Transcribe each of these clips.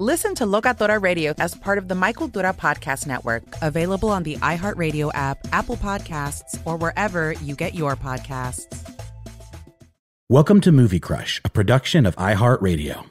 Listen to Locatora Radio as part of the Mic Cultura Podcast Network, available on the iHeartRadio app, Apple Podcasts, or wherever you get your podcasts. Welcome to Movie Crush, a production of iHeartRadio.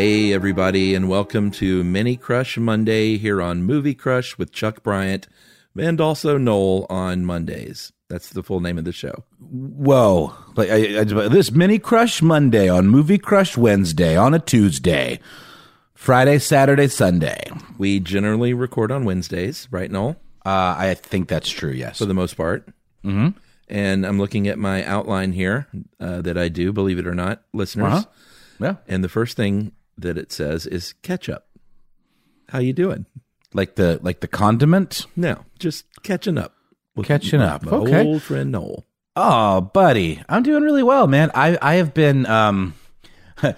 Hey, everybody, and welcome to Mini Crush Monday here on Movie Crush with Chuck Bryant and also Noel on Mondays. That's the full name of the show. Whoa. Like I, I, this Mini Crush Monday on Movie Crush Wednesday on a Tuesday, Friday, Saturday, Sunday. We generally record on Wednesdays, right, Noel? Uh, I think that's true, yes. For the most part. Mm-hmm. And I'm looking at my outline here uh, that I do, believe it or not, listeners. Uh-huh. Yeah. And the first thing that it says is ketchup. How you doing? Like the like the condiment? No, just catching up. Catching up. My okay. old friend Noel. Oh, buddy, I'm doing really well, man. I I have been um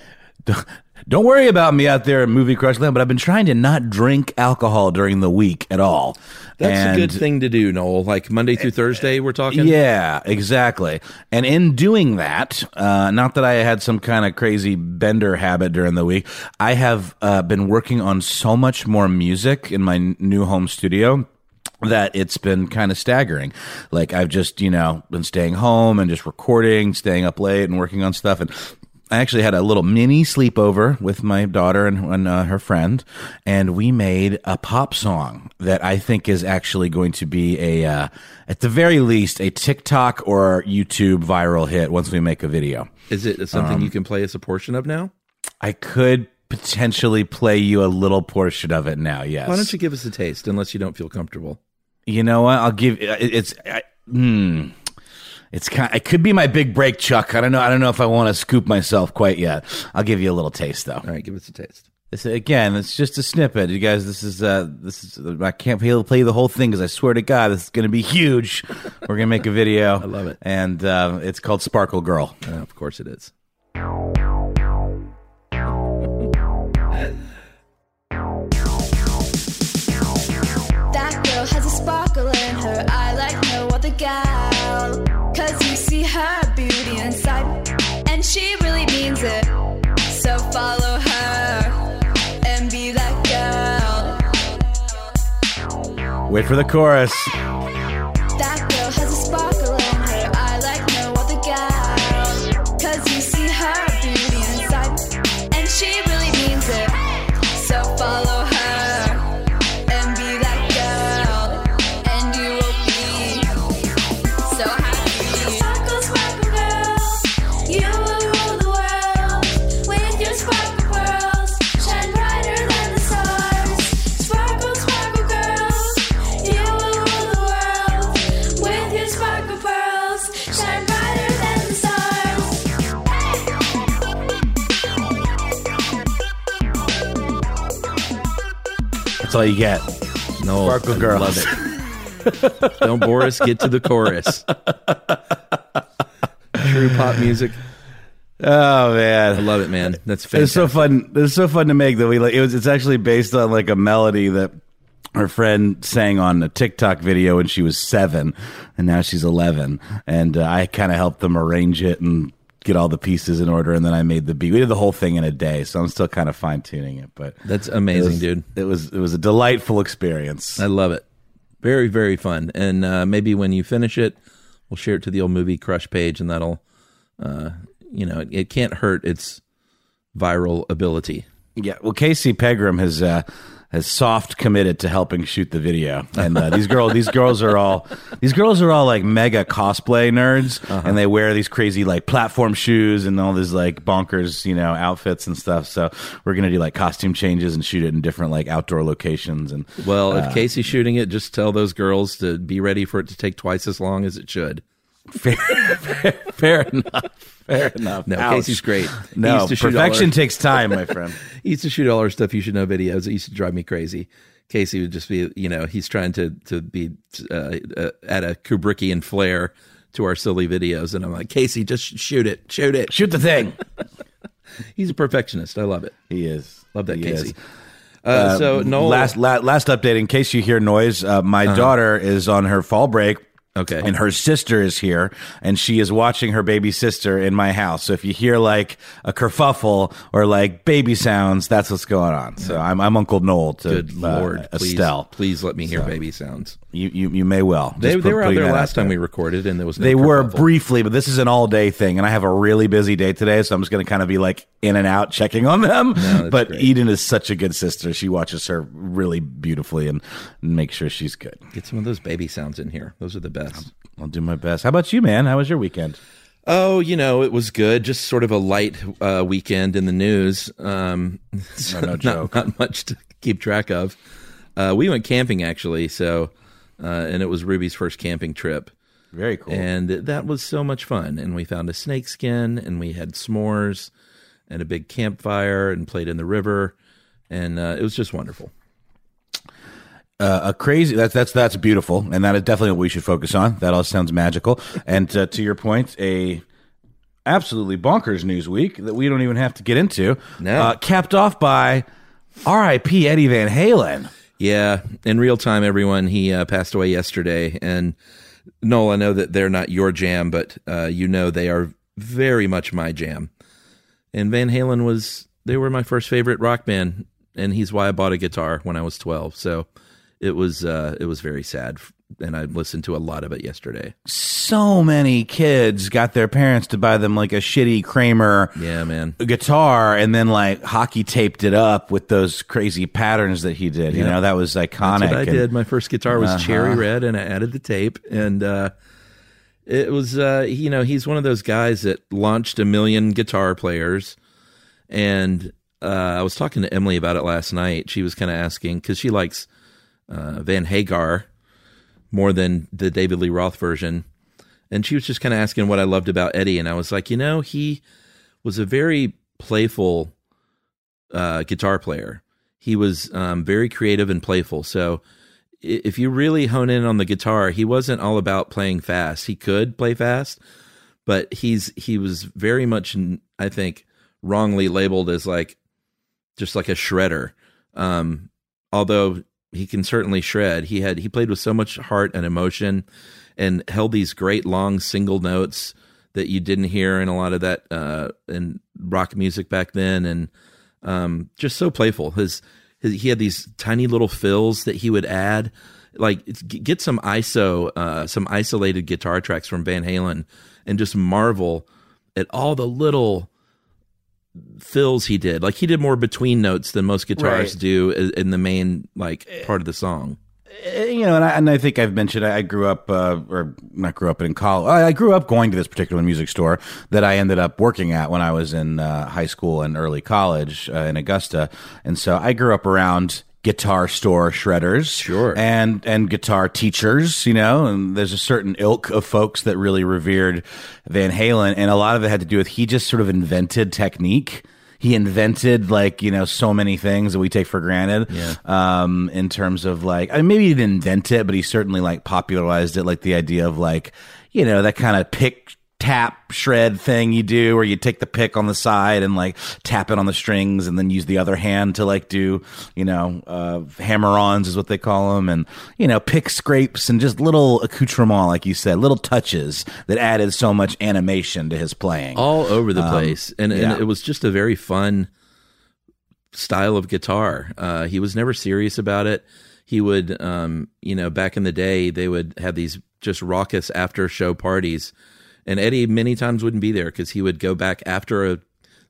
Don't worry about me out there in Movie Crush Land, but I've been trying to not drink alcohol during the week at all. That's and, a good thing to do, Noel. Like Monday through Thursday, we're talking. Yeah, exactly. And in doing that, uh, not that I had some kind of crazy bender habit during the week, I have uh, been working on so much more music in my new home studio that it's been kind of staggering. Like I've just, you know, been staying home and just recording, staying up late and working on stuff. And I actually had a little mini sleepover with my daughter and, and uh, her friend, and we made a pop song that I think is actually going to be a, uh, at the very least, a TikTok or YouTube viral hit once we make a video. Is it something um, you can play as a portion of now? I could potentially play you a little portion of it now. Yes. Why don't you give us a taste, unless you don't feel comfortable? You know what? I'll give. It's. I, hmm. It's kind. It could be my big break, Chuck. I don't know. I don't know if I want to scoop myself quite yet. I'll give you a little taste, though. All right, give us a taste. This, again, it's just a snippet, you guys. This is uh, this is. I can't to play the whole thing because I swear to God, this is going to be huge. We're going to make a video. I love it, and uh, it's called Sparkle Girl. Uh, of course, it is. She really means it. So follow her and be that girl. Wait for the chorus. That's all you get. No, Sparkle I Girls. Love it. Don't bore us. Get to the chorus. True pop music. Oh man, I love it, man. That's fantastic. It's so fun. It's so fun to make that we like. It was. It's actually based on like a melody that her friend sang on a TikTok video when she was seven, and now she's eleven. And uh, I kind of helped them arrange it and get all the pieces in order, and then I made the beat. We did the whole thing in a day, so I'm still kind of fine tuning it. But That's it amazing, was- dude. It was. It was a delightful experience. I love it. Very, very fun. And uh, maybe when you finish it, we'll share it to the old movie Crush page, and that'll, uh, you know, it, it can't hurt its viral ability. Yeah, well, Casey Pegram has uh, has soft committed to helping shoot the video, and uh, these girls these girls are all these girls are all like mega cosplay nerds, and they wear these crazy like platform shoes and all these like bonkers you know outfits and stuff. So we're gonna do like costume changes and shoot it in different like outdoor locations and Well, if Casey's shooting it, just tell those girls to be ready for it to take twice as long as it should. Fair, fair, fair enough. Fair enough. No, Ouch. Casey's great. No, used to shoot all perfection our- takes time, my friend. he used to shoot all our stuff you should know videos. It used to drive me crazy. Casey would just be, you know, he's trying to to be uh, uh, at a Kubrickian flair to our silly videos, and I'm like, Casey, just shoot it, shoot it. Shoot the thing. He's a perfectionist. I love it. He is. Love that, He Casey. is. Uh, so Um, Noel, last la- last update in case you hear noise uh, my daughter is on her fall break Okay. and her sister is here and she is watching her baby sister in my house so if you hear like a kerfuffle or like baby sounds that's what's going on so i'm, I'm uncle noel to good uh, lord, please, estelle please let me hear So, baby sounds. you, you you may well They, they were out there last time we recorded, and there was no they were briefly, but this is an all day thing, and I have a really busy day today, so I'm just going to kind of be like in and out checking on them. that's but great. Eden is such a good sister; she watches her really beautifully and makes sure she's good. Get some of those baby sounds in here. Those are the best. I'll do my best. How about you, man? How was your weekend? Oh, you know, it was good. Just sort of a light uh, weekend in the news. Um, so no not- joke. Not, much to keep track of. Uh, we went camping actually, so uh, and it was Ruby's first camping trip, Very cool. and that was so much fun. And we found a snake skin, and we had s'mores, and a big campfire, and played in the river, and uh, it was just wonderful. Uh, a crazy that's that's that's beautiful, and that is definitely what we should focus on. That all sounds magical. And uh, to your point, a absolutely bonkers news week that we don't even have to get into. No. Uh, capped off by R.I.P. Eddie Van Halen. Yeah, in real time, everyone. He uh, passed away yesterday, and Noel, I know that they're not your jam, but uh, you know they are very much my jam. And Van Halen was they were my first favorite rock band, and he's why I bought a guitar when I was twelve. So it was uh, it was very sad, and I listened to a lot of it yesterday. So many kids got their parents to buy them like a shitty Kramer Yeah, man. guitar, and then like hockey taped it up with those crazy patterns that he did. You Yeah. know, that was iconic. I and- did. My first guitar was Uh-huh. cherry red, and I added the tape, and uh, it was uh, you know he's one of those guys that launched a million guitar players, and uh, I was talking to Emily about it last night. She was kind of asking because she likes uh, Van Hagar more than the David Lee Roth version, and she was just kind of asking what I loved about Eddie, and I was like, you know, he was a very playful uh, guitar player. He was um, very creative and playful. So if you really hone in on the guitar, he wasn't all about playing fast. He could play fast, but he's he was very much, I think, wrongly labeled as like just like a shredder. Um, although he can certainly shred, he had he played with so much heart and emotion, and held these great long single notes that you didn't hear in a lot of that uh, in rock music back then, and um, just so playful. His, his he had these tiny little fills that he would add. Like get some ISO, uh, some isolated guitar tracks from Van Halen, and just marvel at all the little fills he did. Like he did more between notes than most guitarists Right. do in the main like part of the song. Uh, you know, and I, and I think I've mentioned I grew up, uh, or not grew up in college. I I grew up going to this particular music store that I ended up working at when I was in uh, high school and early college uh, in Augusta, and so I grew up around guitar store shredders, Sure. and and guitar teachers. You know, and there's a certain ilk of folks that really revered Van Halen, and a lot of it had to do with he just sort of invented technique. he invented like you know so many things that we take for granted. Yeah. Um, in terms of like, I mean, maybe he didn't invent it, but he certainly like popularized it. Like the idea of like, you know, that kind of pick tap shred thing you do where you take the pick on the side and like tap it on the strings and then use the other hand to like do you know uh, hammer-ons is what they call them and you know pick scrapes and just little accoutrement like you said little touches that added so much animation to his playing all over the Um, place, and, yeah. and it was just a very fun style of guitar. Uh, he was never serious about it. He would, um, you know, back in the day, they would have these just raucous after show parties, and Eddie many times wouldn't be there because he would go back after a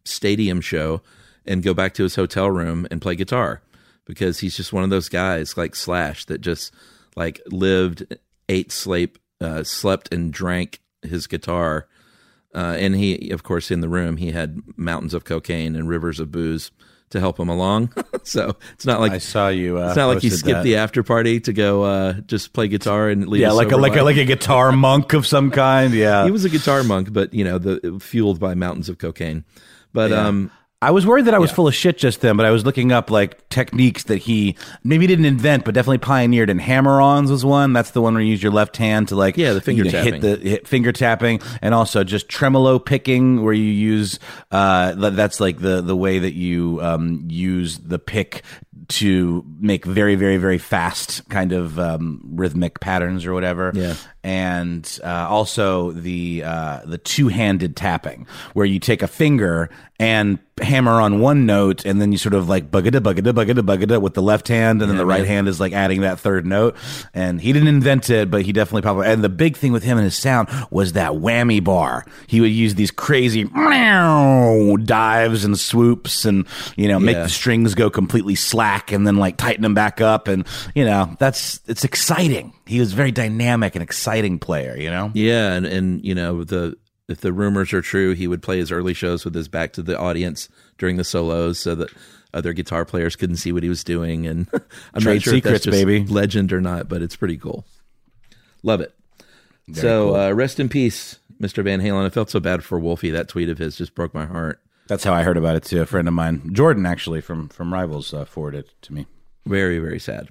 stadium show and go back to his hotel room and play guitar because he's just one of those guys like Slash that just like lived, ate, sleep, uh, slept, and drank his guitar. Uh, and he, of course, in the room, he had mountains of cocaine and rivers of booze to help him along. so it's not like I saw you. Uh, it's not like you skipped that. the after party to go uh, just play guitar and leave. yeah, like a sober like a like a guitar monk of some kind. Yeah, he was a guitar monk, but you know, the fueled by mountains of cocaine. But Yeah. um, I was worried that I was full of shit just then, but I was looking up like techniques that he maybe didn't invent, but definitely pioneered. And hammer-ons was one. That's the one where you use your left hand to like Yeah, the finger you know, tapping. hit the hit finger tapping, and also just tremolo picking, where you use uh, that's like the the way that you um, use the pick to make very very very fast kind of um, rhythmic patterns or whatever Yeah. And uh, also the uh, the two handed tapping, where you take a finger and hammer on one note, and then you sort of like bugada bugada bugada bugada with the left hand, and then Yeah, the right man. hand is like adding that third note. And he didn't invent it, but he definitely probably. And the big thing with him and his sound was that whammy bar. He would use these crazy meow dives and swoops, and you know make Yeah. the strings go completely slack, and then like tighten them back up, and you know that's it's exciting. He was very dynamic and exciting player. You know. Yeah, and and you know the if the rumors are true, he would play his early shows with his back to the audience during the solos, so that other guitar players couldn't see what he was doing. And I'm Trade not sure if that's just baby. legend or not, but it's pretty cool. Love it. Very so cool. uh, rest in peace, Mr. Van Halen. I felt so bad for Wolfie. That tweet of his just broke my heart. That's how I heard about it too. A friend of mine, Jordan, actually from from Rivals, uh, forwarded it to me. Very very sad.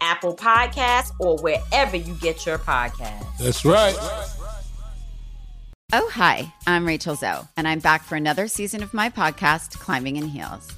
Apple Podcasts, or wherever you get your podcasts. That's right. Oh, hi, I'm Rachel Zoe, and I'm back for another season of my podcast, Climbing in Heels.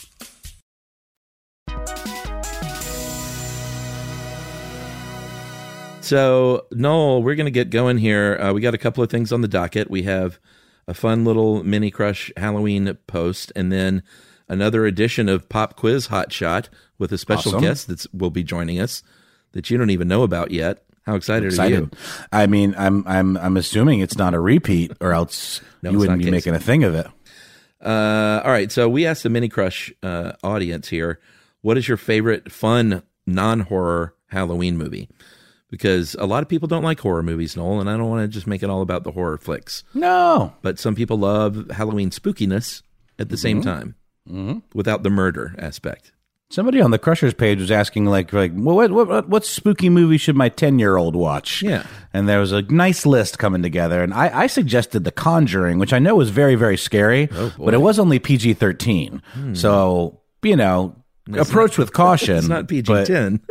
So, Noel, we're going to get going here. Uh, we got a couple of things on the docket. We have a fun little mini crush Halloween post, and then another edition of Pop Quiz Hot Shot with a special Awesome. guest that will be joining us that you don't even know about yet. How excited, are you? I mean, I'm I'm I'm assuming it's not a repeat, or else No, you wouldn't be making a thing of it. Uh, all right. So we asked the Mini Crush uh, audience here, what is your favorite fun non horror Halloween movie? Because a lot of people don't like horror movies, Noel, and I don't want to just make it all about the horror flicks. No, But some people love Halloween spookiness at the same Mhm. time Mm-hmm. without the murder aspect. Somebody on the Crushers page was asking, like, like, well, what, what, what, spooky movie should my ten year old watch? Yeah. and there was a nice list coming together, and I, I suggested The Conjuring, which I know was very, very scary, Oh, but it was only PG thirteen. So you know, It's approach not- with caution. It's not PG 10.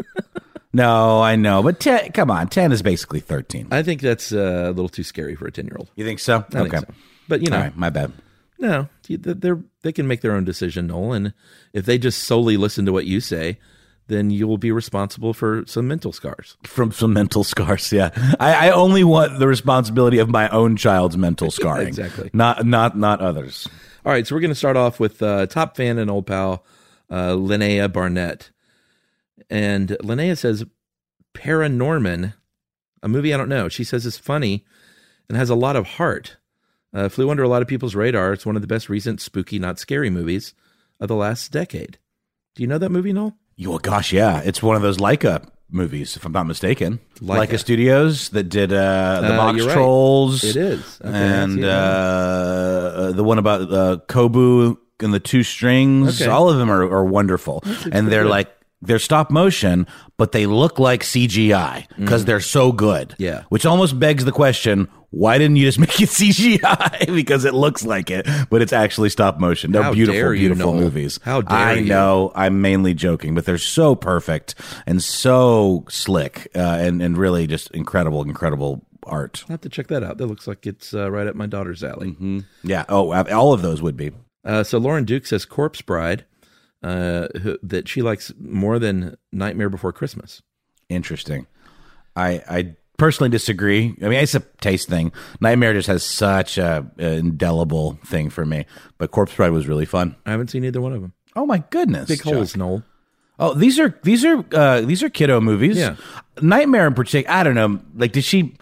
No, I know, but 10, come on, ten is basically thirteen. I think that's uh, a little too scary for a 10 year old. You think so? I think okay, so. But, you know, right, my bad. no, they're, they can make their own decision, Noel. And if they just solely listen to what you say, then you will be responsible for some mental scars. From some mental scars, yeah. I, I only want the responsibility of my own child's mental scarring, Exactly. Not, not, not others. All right, so we're going to start off with uh, top fan and old pal uh, Linnea Barnett, and Linnea says Paranorman, a movie I don't know. She says it's funny and has a lot of heart. Uh, flew under a lot of people's radar. It's one of the best recent spooky, not scary movies of the last decade. Do you know that movie, Noel? Well, gosh, yeah. It's one of those Laika movies, if I'm not mistaken. Laika. Laika, Studios that did uh, the Uh, Box right. Trolls. It is. Okay, and uh, uh, the one about uh, Kubo and the two strings. Okay. All of them are, are wonderful. And they're good. like, they're stop motion, but they look like CGI because they're so good. Mm. Yeah. Which almost begs the question why didn't you just make it CGI? because it looks like it, but it's actually stop motion. They're How beautiful, dare you, beautiful movies. How dare I you. know. I'm mainly joking, but they're so perfect and so slick uh, and, and really just incredible, incredible art. I'll have to check that out. That looks like it's uh, right up my daughter's alley. Yeah. Oh, all of those would be. Uh, so Lauren Duke says Corpse Bride, uh, who, that she likes more than Nightmare Before Christmas. Interesting. I I personally disagree. I mean, it's a taste thing. Nightmare just has such a, a indelible thing for me, but Corpse Bride was really fun. I haven't seen either one of them. Oh my goodness! Big Chuck. holes, Noel. Oh, these are these are uh, these are kiddo movies. Yeah. Nightmare in particular. I don't know. Like, did she?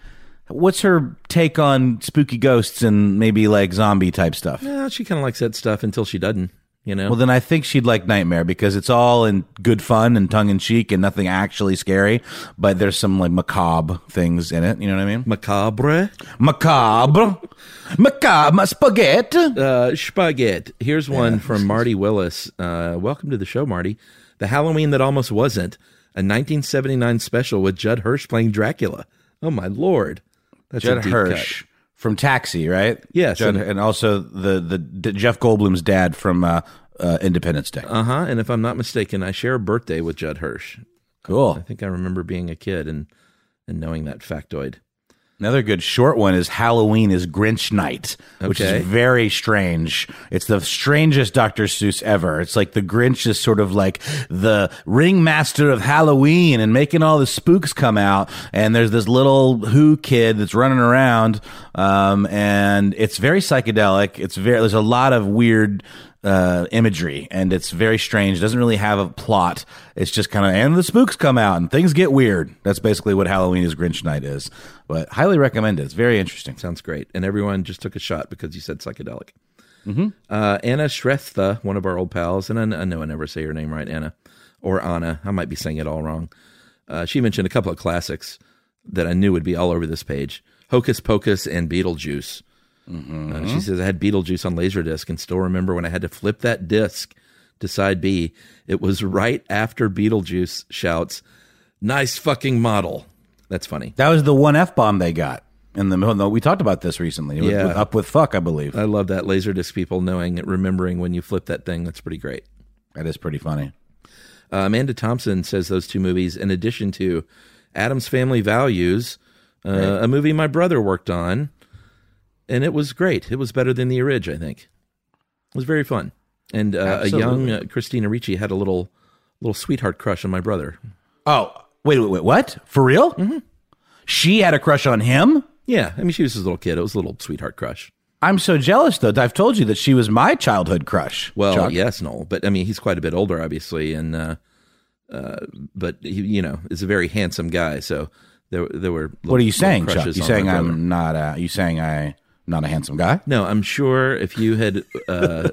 What's her take on spooky ghosts and maybe like zombie type stuff? Yeah, she kind of likes that stuff until she doesn't. You know. Well, then I think she'd like Nightmare because it's all in good fun and tongue in cheek and nothing actually scary, but there's some like macabre things in it. You know what I mean? Macabre. Macabre. Macabre. Spaghetti. Uh, spaghetti. Here's one from Marty Willis. Uh, welcome to the show, Marty. The Halloween that almost wasn't a 1979 special with Judd Hirsch playing Dracula. Oh my lord, that's Judd Hirsch from Taxi, right? Yes, Judd, and- and, also the, the the Jeff Goldblum's dad from uh, uh, Independence Day. Uh huh. And if I'm not mistaken, I share a birthday with Judd Hirsch. Cool. I think I remember being a kid and and knowing that factoid. Another good short one is Halloween is Grinch Night, which Okay. is very strange. It's the strangest Dr. Seuss ever. It's like the Grinch is sort of like the ringmaster of Halloween and making all the spooks come out. And there's this little Who kid that's running around, um, and it's very psychedelic. It's very there's a lot of weird uh, imagery, and it's very strange. It doesn't really have a plot. It's just kind of, and the spooks come out and things get weird. That's basically what Halloween is Grinch Night is. But highly recommend it. It's very interesting. Sounds great. And everyone just took a shot because you said psychedelic. Mhm. Uh, Anna Shrestha, one of our old pals, and I, I know I never say her name right, Anna or Anna. I might be saying it all wrong. Uh, she mentioned a couple of classics that I knew would be all over this page: Hocus Pocus and Beetlejuice. Uh, she says I had Beetlejuice on Laserdisc and still remember when I had to flip that disc to side B. It was right after Beetlejuice shouts, "Nice fucking model." That's funny. That was the one F bomb they got in the middle. We talked about this recently. with- Yeah. with Up with Fuck, I believe. I love that Laserdisc people knowing, and remembering when you flip that thing. That's pretty great. That is pretty funny. Uh, Amanda Thompson says those two movies, in addition to Addams Family Values, uh, Right. a movie my brother worked on, and it was great. It was better than the Orig, I think. It was very fun, and uh, a young uh, Christina Ricci had a little little sweetheart crush on my brother. Oh, wait, wait, wait, what? For real? Mm-hmm. She had a crush on him? Yeah, I mean she was his little kid. It was a little sweetheart crush. I'm so jealous, though. I've told you that she was my childhood crush. Well, Chuck. yes, Noel, but I mean he's quite a bit older, obviously, and uh, uh, but he, you know, is a very handsome guy. So there, there were. What are you saying, Chuck? You saying. I'm not a? You saying I not a handsome guy? No, I'm sure if you had uh,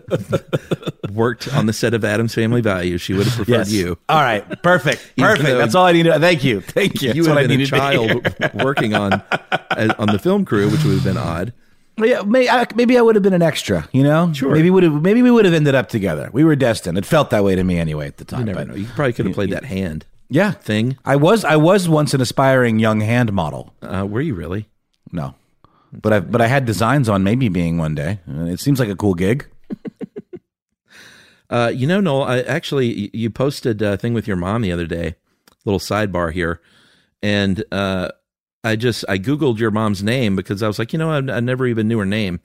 worked on the set of Addams Family Values, she would have preferred Yes. you. All right, perfect, perfect. That's all I need. To, thank you, thank you. You That's would have been a needed child working on on the film crew, which would have been odd. Yeah, may, I, maybe I would have been an extra. You know, Sure. Maybe would have. Maybe we would have ended up together. We were destined. It felt that way to me anyway at the time. You never know. You probably could have played that hand yeah, thing. I was. I was once an aspiring young hand model. Uh, were you really? No, but I but I had designs on maybe being one day. It seems like a cool gig. Uh, you know, Noel, I actually you posted a thing with your mom the other day. Little sidebar here, and uh, I just I googled your mom's name because I was like, you know, I, I never even knew her name.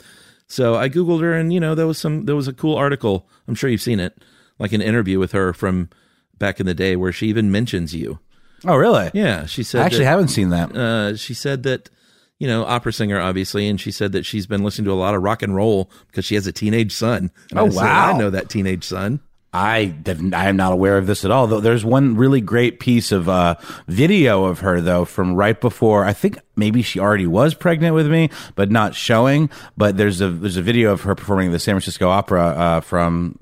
So I googled her, and you know, there was some there was a cool article. I'm sure you've seen it, like an interview with her from back in the day where she even mentions you. Oh, really? Yeah, she said. I actually that- haven't seen that. uh, she said that you know opera singer obviously and she said that she's been listening to a lot of rock and roll because she has a teenage son And Oh, I said, wow. i know that teenage son I I am not aware of this at all. Though there's one really great piece of uh, video of her though from right before. I think maybe she already was pregnant with me, but not showing. But there's a there's a video of her performing at the San Francisco Opera uh, from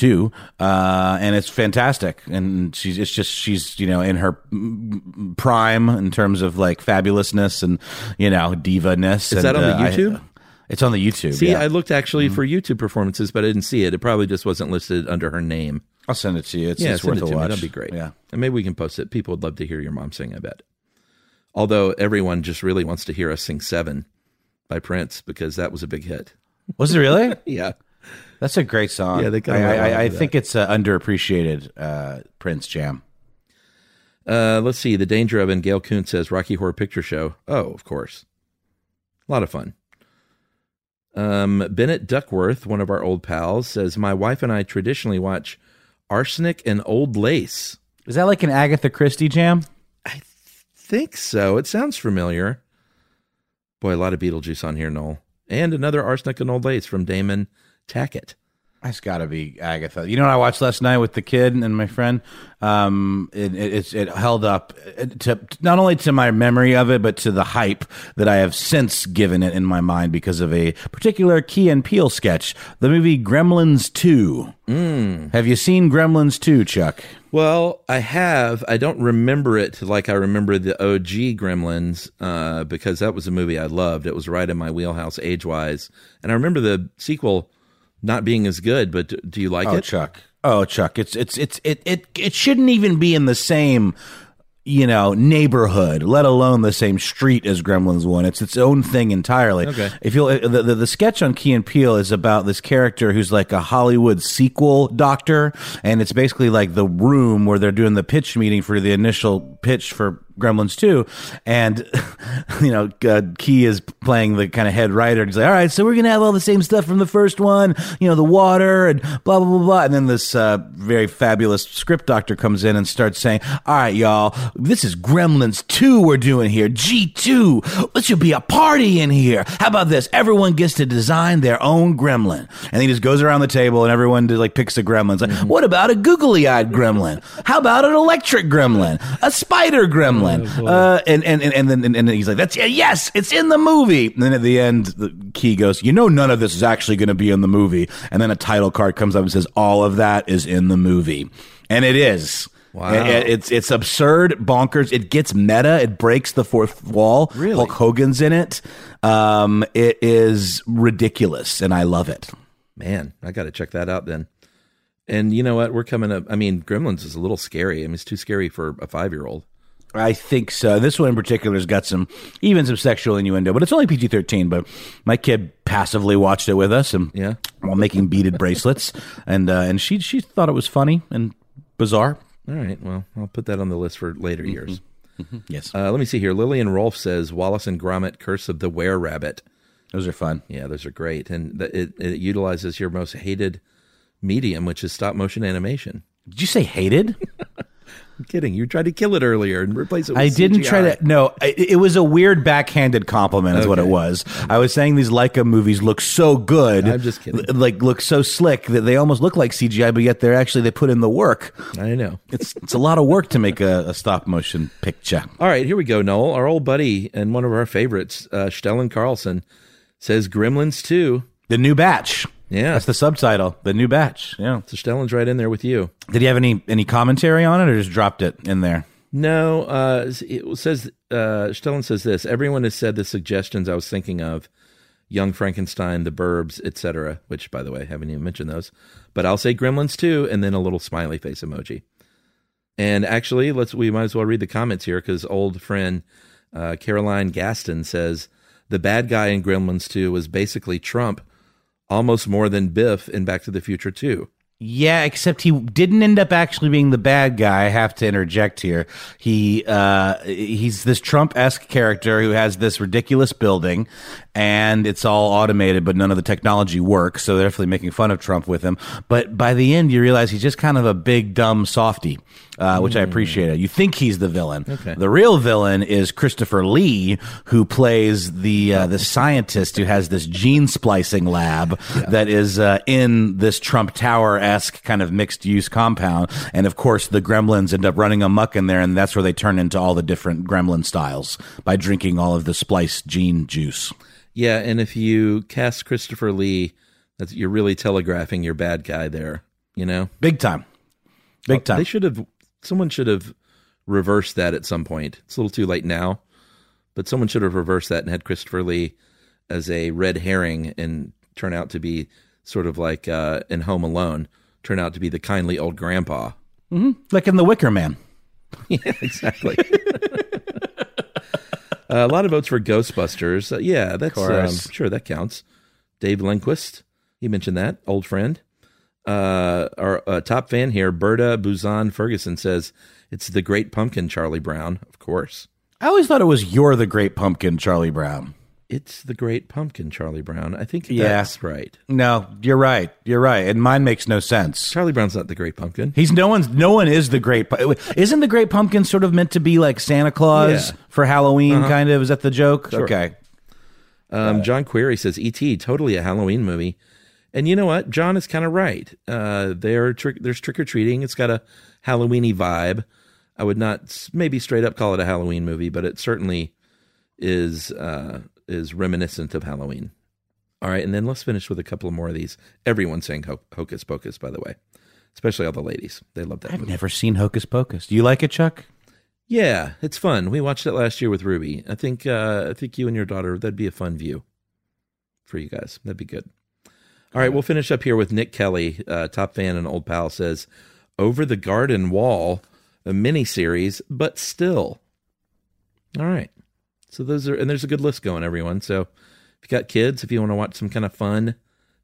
1982, uh, and it's fantastic. And she's it's just she's you know in her prime in terms of like fabulousness and you know diva ness. Is that on the YouTube? it's on the YouTube. see yeah. i looked actually Mm-hmm. for youtube performances but i didn't see it it probably just wasn't listed under her name I'll send it to you. It's, yeah it's worth it a to watch. me that'd be great Yeah. and maybe we can post it people would love to hear your mom sing i bet although everyone just really wants to hear us sing seven by prince because that was a big hit Was it really? yeah That's a great song. Yeah, they I, I, I think it's uh, underappreciated uh, Prince jam. Uh, let's see. The Danger of and Gail Kuhn says Rocky Horror Picture Show. Oh, of course. A lot of fun. Um, Bennett Duckworth, one of our old pals, says My wife and I traditionally watch Arsenic and Old Lace. Is that like an Agatha Christie jam? I think so. It sounds familiar. Boy, a lot of Beetlejuice on here, Noel. And another Arsenic and Old Lace from Damon Tackett. That's got to be Agatha. You know what I watched last night with the kid and my friend? Um, it, it, it's, it held up to not only to my memory of it, but to the hype that I have since given it in my mind because of a particular Key and Peele sketch. The movie Gremlins 2. Have you seen Gremlins 2, Chuck? Well, I have. I don't remember it like I remember the OG Gremlins uh, because that was a movie I loved. It was right in my wheelhouse age wise. And I remember the sequel not being as good, but do, do you like oh, it? Chuck. Oh, Chuck. It's it's it's it it it shouldn't even be in the same you know neighborhood, let alone the same street as Gremlins One. It's its own thing entirely. Okay. If you the, the the sketch on Key and Peele is about this character who's like a Hollywood sequel doctor, and it's basically like the room where they're doing the pitch meeting for the initial pitch for Gremlins 2. And, you know, uh, Key is playing the kind of head writer. And he's like, all right, so we're going to have all the same stuff from the first one, you know, the water and blah, blah, blah, blah. And then this uh, very fabulous script doctor comes in and starts saying, all right, y'all, this is Gremlins 2 we're doing here. G2. This should be a party in here. How about this? Everyone gets to design their own gremlin. And he just goes around the table and everyone just, like picks a gremlin. It's like, what about a googly eyed gremlin? How about an electric gremlin? A spider gremlin? Uh, and, and, and, and then and, then he's like, that's, yes, it's in the movie. And then at the end, the key goes, you know, none of this is actually going to be in the movie. And then a title card comes up and says, all of that is in the movie. And it is. Wow. It- it- it's it's absurd, bonkers. It gets meta. It breaks the fourth wall. Really? Hulk Hogan's in it. Um, it is ridiculous, and I love it. Man, I got to check that out then. And you know what? We're coming up. I mean, Gremlins is a little scary. I mean, it's too scary for a five year old. I think so. This one in particular has got some, even some sexual innuendo, but it's only PG thirteen. But my kid passively watched it with us, and Yeah. while making beaded bracelets, and uh, and she she thought it was funny and bizarre. All right. Well, I'll put that on the list for later years. Yes, Uh, let me see here. Lillian Rolfe says Wallace and Gromit: Curse of the Were Rabbit. those are fun. Yeah, those are great, and th- it, it utilizes your most hated medium, which is stop motion animation. Did you say hated? I'm kidding. You tried to kill it earlier and replace it. with I didn't try to. No, it, it was a weird backhanded compliment, is what it was. I was saying these Laika movies look so good. I'm just kidding. Like look so slick that they almost look like CGI, but yet they're actually they put in the work. I know. It's it's a lot of work to make a, a stop motion picture. All right, here we go, Noel. Our old buddy and one of our favorites, uh, Stellan Carlson, says Gremlins 2. The new batch. Yeah. That's the subtitle. The new batch. Yeah. So Stellan's right in there with you. Did you have any any commentary on it, or just dropped it in there? No, uh, it says uh, Stellan says this. Everyone has said the suggestions I was thinking of, Young Frankenstein, The Burbs, etc. Which, by the way, I haven't even mentioned those. But I'll say Gremlins too, and then a little smiley face emoji. And actually, let's we might as well read the comments here because old friend uh, Caroline Gaston says the bad guy in Gremlins 2 was basically Trump, almost more than Biff in Back to the Future 2. Yeah, except he didn't end up actually being the bad guy. I have to interject here. He uh, he's this Trump esque character who has this ridiculous building, and it's all automated, but none of the technology works. So they're definitely making fun of Trump with him. But by the end, you realize he's just kind of a big dumb softy, uh, which I appreciate. You think he's the villain. Okay. The real villain is Christopher Lee, who plays the uh, the scientist who has this gene splicing lab that is uh, in this Trump Tower esque kind of mixed use compound, and of course the Gremlins end up running amuck in there, and that's where they turn into all the different Gremlin styles by drinking all of the spliced gene juice. Yeah, and if you cast Christopher Lee, that's you're really telegraphing your bad guy there. You know, Big time, big time. They should have. Someone should have reversed that at some point. It's a little too late now, but someone should have reversed that and had Christopher Lee as a red herring and turn out to be sort of like uh, in Home Alone, turn out to be the kindly old grandpa. mm-hmm. Like in The Wicker Man. yeah, exactly. Uh, a lot of votes for Ghostbusters. Uh, yeah, that's um, sure that counts. Dave Lindquist, he mentioned that old friend. Uh, our uh, top fan here, Berta Buzan Ferguson says it's the Great Pumpkin, Charlie Brown. Of course, I always thought it was You're the Great Pumpkin, Charlie Brown. it's the Great Pumpkin, Charlie Brown. I think Yeah. that's right. No, you're right. You're right, and mine makes no sense. Charlie Brown's not the Great Pumpkin. He's no one's no one is the great. pu- Isn't the Great Pumpkin sort of meant to be like Santa Claus Yeah. for Halloween? Uh-huh. Kind of is that the joke? Sure. Okay. Um, John Query says E.T. totally a Halloween movie, and you know what? John is kind of right. Uh, there, trick, there's trick or treating. It's got a Halloweeny vibe. I would not maybe straight up call it a Halloween movie, but it certainly is uh, is reminiscent of Halloween. All right, and then let's finish with a couple more of these. Everyone's saying Ho- Hocus Pocus, by the way, especially all the ladies. They love that. I've movie. never seen Hocus Pocus. Do you like it, Chuck? Yeah, it's fun. We watched it last year with Ruby. I think uh, I think you and your daughter that'd be a fun view for you guys. That'd be good. All right, we'll finish up here with Nick Kelly, uh, top fan and old pal, says "Over the Garden Wall," a mini series, but still. All right, so those are and there's a good list going, everyone. So if you got kids, if you want to watch some kind of fun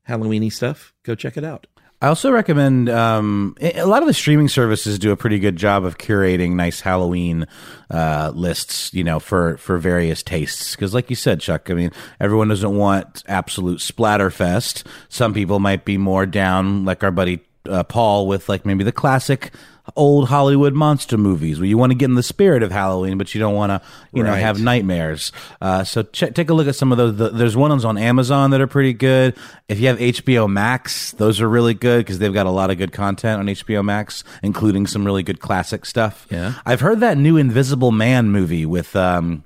Halloweeny stuff, go check it out. I also recommend um, a lot of the streaming services do a pretty good job of curating nice Halloween uh, lists, you know, for for various tastes. Because, like you said, Chuck, I mean, everyone doesn't want absolute splatterfest. Some people might be more down, like our buddy uh, Paul, with like maybe the classic old Hollywood monster movies, where you want to get in the spirit of Halloween, but you don't want to, you know, have nightmares. Uh, so check, take a look at some of those. The, there's ones on Amazon that are pretty good. If you have HBO Max, those are really good because they've got a lot of good content on HBO Max, including some really good classic stuff. Yeah. I've heard that new Invisible Man movie with um,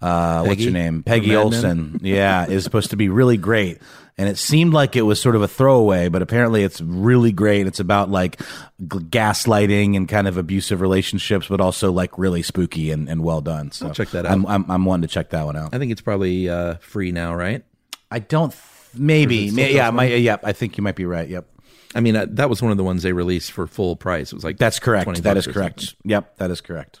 uh, what's your name? Peggy Olson. Yeah, is supposed to be really great. And it seemed like it was sort of a throwaway, but apparently it's really great. It's about like g- gaslighting and kind of abusive relationships, but also like really spooky and, and well done. So I'll check that out. I'm, I'm, I'm wanting to check that one out. I think it's probably uh, free now, right? I don't, th- maybe, may, yeah, my, yeah, I think you might be right. Yep. I mean, uh, that was one of the ones they released for full price. It was like That's correct. 20 That is or correct. something. Yep, that is correct.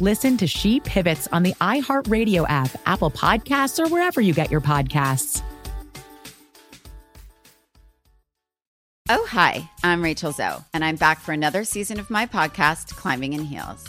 Listen to She Pivots on the iHeartRadio app, Apple Podcasts, or wherever you get your podcasts. Oh, hi, I'm Rachel Zoe, and I'm back for another season of my podcast, Climbing in Heels.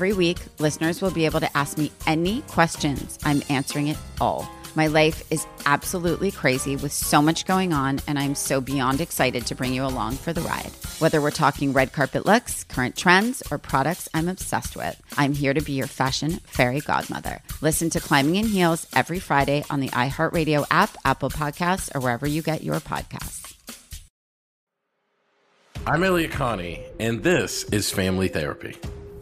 week, listeners will be able to ask me any questions. I'm answering it all. My life is absolutely crazy with so much going on, and I'm so beyond excited to bring you along for the ride. Whether we're talking red carpet looks, current trends, or products I'm obsessed with, I'm here to be your fashion fairy godmother. Listen to Climbing in Heels every Friday on the iHeartRadio app, Apple Podcasts, or wherever you get your podcasts. I'm Elliott Connie, and this is Family Therapy.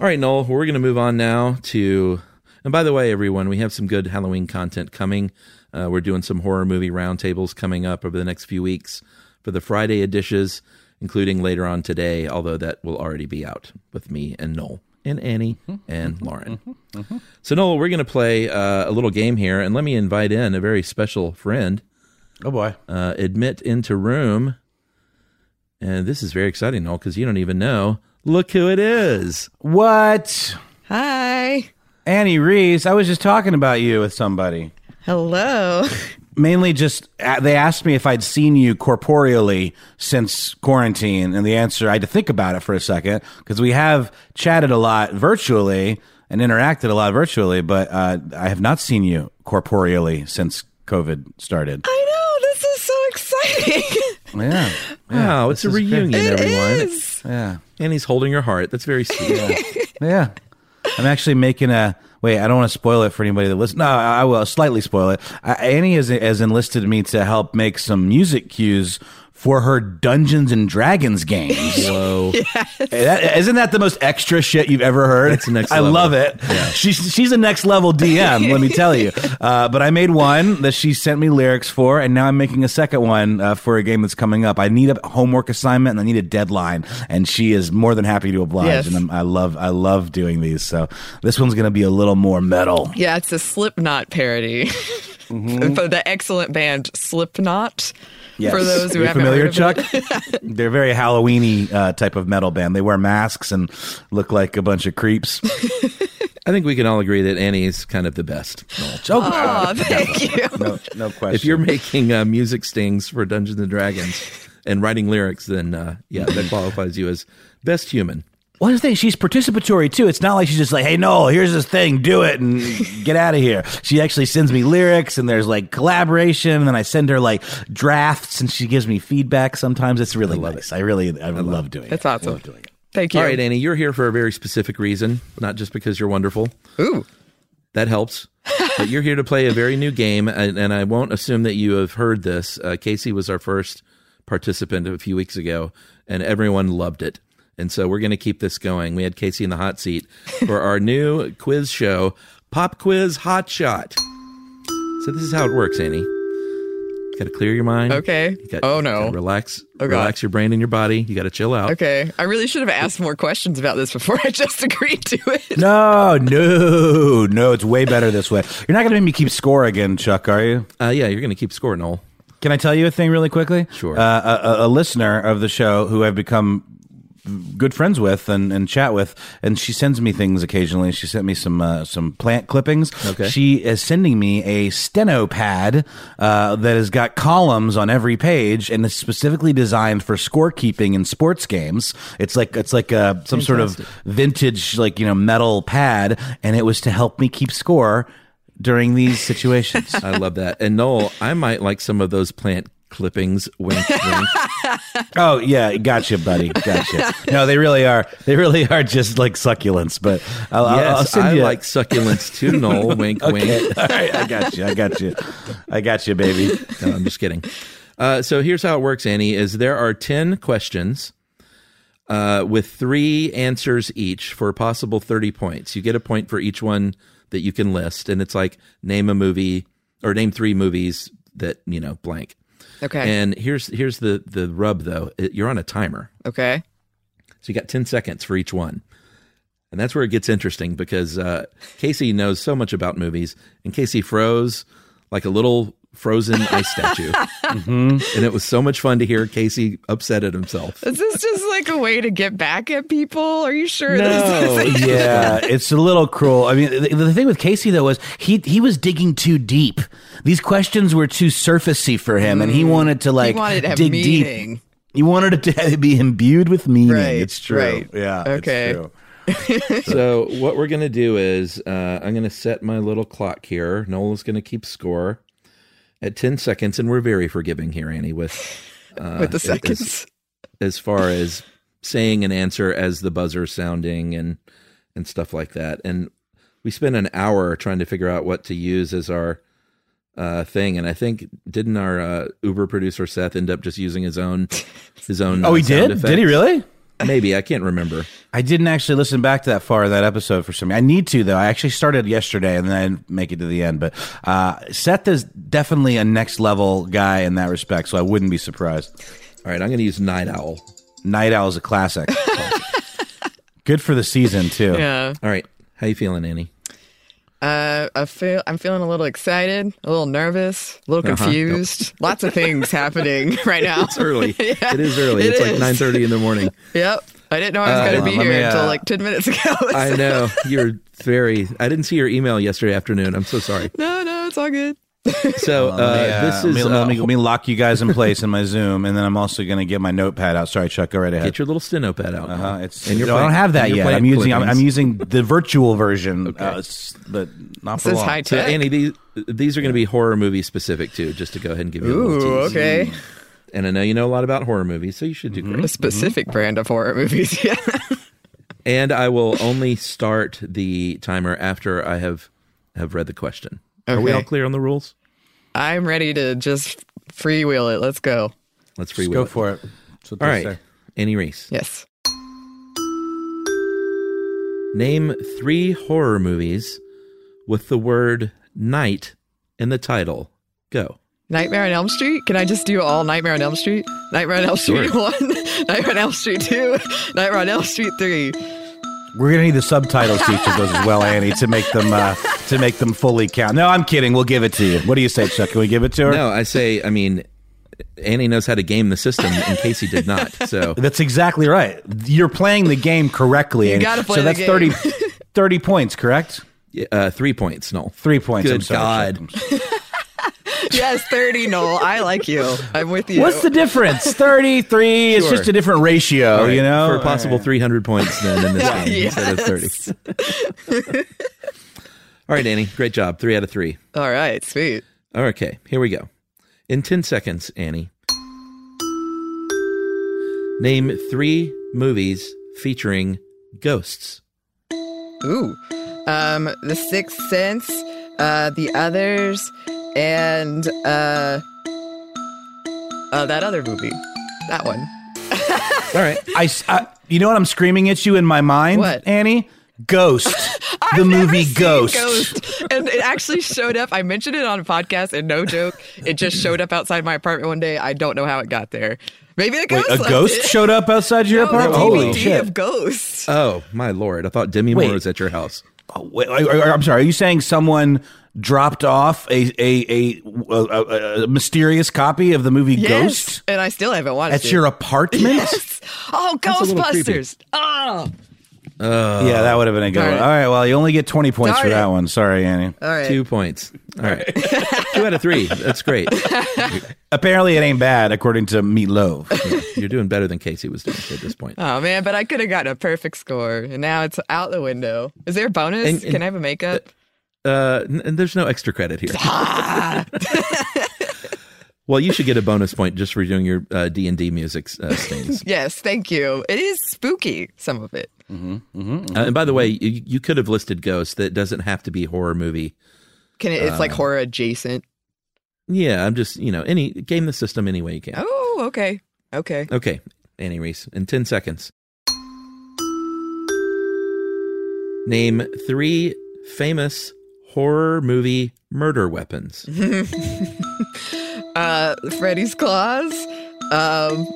All right, Noel, we're going to move on now to. And by the way, everyone, we have some good Halloween content coming. Uh, we're doing some horror movie roundtables coming up over the next few weeks for the Friday editions, including later on today, although that will already be out with me and Noel and Annie and Lauren. So, Noel, we're going to play uh, a little game here, and let me invite in a very special friend. Oh, boy. Uh, admit into room. And this is very exciting, Noel, because you don't even know. Look who it is. What? Hi. Annie Reese, I was just talking about you with somebody. Hello. Mainly just, uh, they asked me if I'd seen you corporeally since quarantine, and the answer, I had to think about it for a second, because we have chatted a lot virtually and interacted a lot virtually, but uh, I have not seen you corporeally since COVID started. I know. This is so exciting. Yeah. Wow, it's a this is reunion, It everyone. is. Yeah. And he's holding your heart. That's very sweet. Yeah. yeah. I'm actually making a. Wait, I don't want to spoil it for anybody that listens. No, I I will slightly spoil it. Uh, Annie has, has enlisted me to help make some music cues for her Dungeons and Dragons games. Whoa. That, isn't that the most extra shit you've ever heard? That's next I level. love it. She's she's a next level DM, let me tell you. Uh, but I made one that she sent me lyrics for, and now I'm making a second one uh, for a game that's coming up. I need a homework assignment and I need a deadline, and she is more than happy to oblige. Yes. And I'm, I love I love doing these. So this one's going to be a little more metal. yeah, it's a Slipknot parody. Mm-hmm. For the excellent band Slipknot. Yes. For those who Are you haven't familiar, heard Chuck? of it. They're very Halloweeny uh, type of metal band. They wear masks and look like a bunch of creeps. I think we can all agree that Annie is kind of the best. Oh, Aw, thank you. No, no question. If you're making uh, music stings for Dungeons and Dragons and writing lyrics, then uh, yeah, that qualifies you as best human. Well, the thing, she's participatory too. It's not like she's just like, "Hey, no, here's this thing, do it and get out of here." She actually sends me lyrics, and there's like collaboration. And then I send her like drafts, and she gives me feedback. Sometimes it's really love nice. I really, I, love doing That's it. That's awesome. Love doing it. Thank you. All right, Annie, you're here for a very specific reason, not just because you're wonderful. Ooh. That helps. but you're here to play a very new game, and, and I won't assume that you have heard this. Uh, Casey was our first participant a few weeks ago, and everyone loved it. And so we're going to keep this going. We had Casey in the hot seat for our new quiz show, Pop Quiz Hot Shot. So this is how it works, Annie. You got to clear your mind. Okay. You got, oh no. gotta relax. Oh, God. relax your brain and your body. You got to chill out. Okay. I really should have asked more questions about this before I just agreed to it. No, no, no. It's way better this way. You're not going to make me keep score again, Chuck, are you? Uh, yeah, you're going to keep score, Noel. Can I tell you a thing really quickly? Sure. Uh, a, a- a listener of the show who I've become good friends with and, and chat with, and she sends me things occasionally. She sent me some uh, some plant clippings. Okay. She is sending me a steno pad uh, that has got columns on every page and is specifically designed for scorekeeping in sports games. It's like it's like uh, some sort of vintage like you know metal pad, and it was to help me keep score during these situations. I love that. And Noel, I might like some of those plant clippings. Wink, wink. Oh yeah, gotcha, buddy, gotcha. No, they really are. They really are just like succulents. But I'll, I'll- I'll yes, send I you. like succulents too, Noel. Wink, Okay. wink. All right, I got you. I got you. I got you, baby. No, I'm just kidding. Uh, so here's how it works, Annie. Is there are ten questions uh, with three answers each for a possible thirty points. You get a point for each one that you can list, and it's like name a movie or name three movies that you know blank. Okay. And here's here's the the rub though. It, you're on a timer. Okay. So you got 10 seconds for each one. And that's where it gets interesting because uh, Casey knows so much about movies, and Casey froze like a little frozen ice statue. And it was so much fun to hear Casey upset at himself. Is this just like a way to get back at people? Are you sure No. this yeah, it's a little cruel. I mean, the, the thing with Casey though was he he was digging too deep. These questions were too surfacey for him, and he wanted to like wanted to have dig meaning. deep. He wanted it to be imbued with meaning. Right, it's true. right. Yeah. Okay. It's true. so what we're going to do is uh, I'm going to set my little clock here. Noel is going to keep score at 10 seconds, and we're very forgiving here, Annie, with uh, With the seconds. as far as saying an answer as the buzzer sounding and and stuff like that. And we spent an hour trying to figure out what to use as our uh, thing. And I think didn't our uh, Uber producer Seth end up just using his own his own? Oh, he did? Did he really? Maybe I can't remember. I didn't actually listen back to that far of that episode for some. I need to though. I actually started yesterday and then I didn't make it to the end. But uh, Seth is definitely a next level guy in that respect, so I wouldn't be surprised. All right, I'm going to use Night Owl. Night Owl is a classic. Good for the season too. Yeah. All right, how you feeling, Annie? Uh, I feel I'm feeling a little excited, a little nervous, a little Uh-huh. confused. Lots of things happening right now. It's early. Yeah, it is early. it it's like 9:30 in the morning. Yep. I didn't know I was Uh, going to be here until uh, like 10 minutes ago. I know you're very. I didn't see your email yesterday afternoon. I'm so sorry. no, no, it's all good. So uh, Let me, uh, this let is me, uh, let, me, let me lock you guys in place in my Zoom, and then I'm also going to get my notepad out. Sorry, Chuck, go right ahead. Get your little steno pad out. Uh-huh. It's, And your no, I don't have that yet. plant I'm using I'm. I'm using the virtual version, uh, but not for This is long. high So tech. Annie, these these are going to be horror movie specific too. Just to go ahead and give you a little Ooh, tease. okay. And I know you know a lot about horror movies, so you should do A great. specific brand of horror movies. Yeah. And I will only start the timer after I have have read the question. Are we all clear on the rules? I'm ready to just freewheel it. Let's go. Let's Just free go for it. That's what All say. Annie Reese. Yes. Name three horror movies with the word night in the title. Go. Nightmare on Elm Street? Can I just do all Nightmare on Elm Street? Nightmare on Elm Street 1, Nightmare on Elm Street 2, Nightmare on Elm Street 3. We're gonna need the subtitles to each of those as well, Annie, to make them uh, to make them fully count. No, I'm kidding. We'll give it to you. What do you say, Chuck? Can we give it to her? No, I say, I mean, Annie knows how to game the system, and Casey did not. So That's exactly right. You're playing the game correctly. You Annie. gotta play so the that's game. 30, 30 points, correct? uh, three points. No, Three points. Good I'm sorry, God. Chuck. Yes, 30, Noel. I like you. I'm with you. What's the difference? 33. It's Sure. just a different ratio, All right, you know? for a possible All right. 300 points then in this Yeah, game instead of 30. All right, Annie, great job. Three out of three. All right, sweet. Okay, here we go. In 10 seconds, Annie, name three movies featuring ghosts. Ooh. um, The Sixth Sense, uh, The Others, and uh, uh, that other movie. That one. All right, I you know what I'm screaming at you in my mind, What? Annie? Ghost. the movie Ghost. Ghost. And it actually showed up. I mentioned it on a podcast, and no joke, it just showed up outside my apartment one day. I don't know how it got there. Maybe the Wait, ghost. a ghost it. showed up outside your No, apartment? the Holy DVD shit. of ghosts. Oh my lord! I thought Demi Wait. Moore was at your house. Oh, I'm sorry. Are you saying someone dropped off a a, a, a, a- a mysterious copy of the movie Yes, Ghost and I still haven't watched at it. At your apartment? Yes. Oh, That's a. Ghostbusters. Oh. Yeah, that would have been a good one. it. All right, well, you only get 20 points Darn for that it. one. Sorry, Annie. All right. Two points. All right. Two out of three. That's great. Apparently, it ain't bad, according to Meatloaf. You're doing better than Casey was doing at this point. Oh man, but I could have gotten a perfect score, and now it's out the window. Is there a bonus? And- and- Can I have a makeup? Uh, n- and there's no extra credit here. well, you should get a bonus point just for doing your uh, D and D music uh, stings. yes, thank you. It is spooky, some of it. Mm-hmm, Uh, and by the way, you, you could have listed Ghost. That doesn't have to be horror movie. Can it? It's like Uh, horror adjacent. Yeah, I'm just you know any game the system any way you can. Oh, okay, okay. Okay, Annie Reese, in ten seconds. Name three famous horror movie murder weapons. uh, Freddy's claws, um,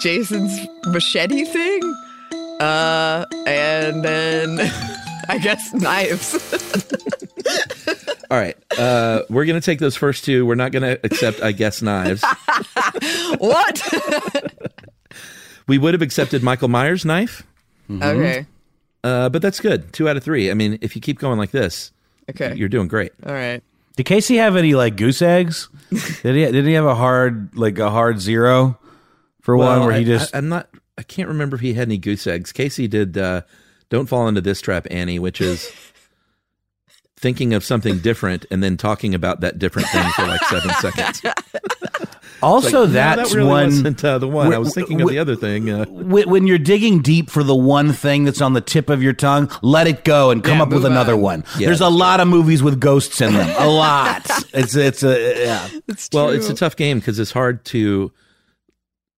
Jason's machete thing, uh, and then I guess knives. All right, uh, we're gonna take those first two. We're not gonna accept, I guess, knives. what? We would have accepted Michael Myers' knife. Okay. Uh, but that's good. Two out of three. I mean, if you keep going like this, Okay. you're doing great. All right. Did Casey have any like goose eggs? did he? Did he have a hard like a hard zero for one Well, where he I- just? I, am not. I can't remember if he had any goose eggs. Casey did. Uh, Don't fall into this trap, Annie, which is thinking of something different and then talking about that different thing for like seven seconds. also, It's like, no, that's that really one. wasn't uh, the one. I was thinking wh- of the other thing. Uh, When when you're digging deep for the one thing that's on the tip of your tongue, let it go and come Yeah, up with another on. one. Yeah, There's a lot of movies with ghosts in them. A lot. it's it's a yeah. It's well, it's a tough game because it's hard to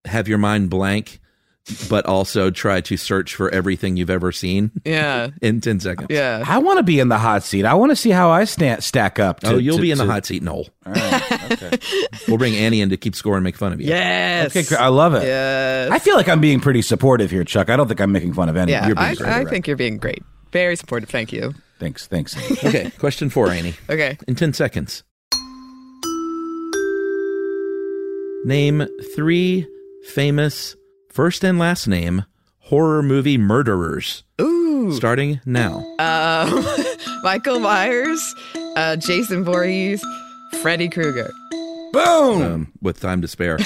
have your mind blank, but also try to search for everything you've ever seen Yeah. in 10 seconds. Yeah. I want to be in the hot seat. I want to see how I sta- stack up. To, oh, you'll to- be in the hot seat, Noel. All right. Okay. We'll bring Annie in to keep score and make fun of you. Yes. Okay. I love it. Yes. I feel like I'm being pretty supportive here, Chuck. I don't think I'm making fun of anyone. yeah. You're being I, great. I think you're being great. Very supportive. Thank you. Thanks. Thanks. Okay, question four, Annie. Okay. In 10 seconds. Name three famous first and last name horror movie murderers. Ooh. Starting now. Um, Michael Myers, uh, Jason Voorhees, Freddy Krueger. Boom. Um, with time to spare.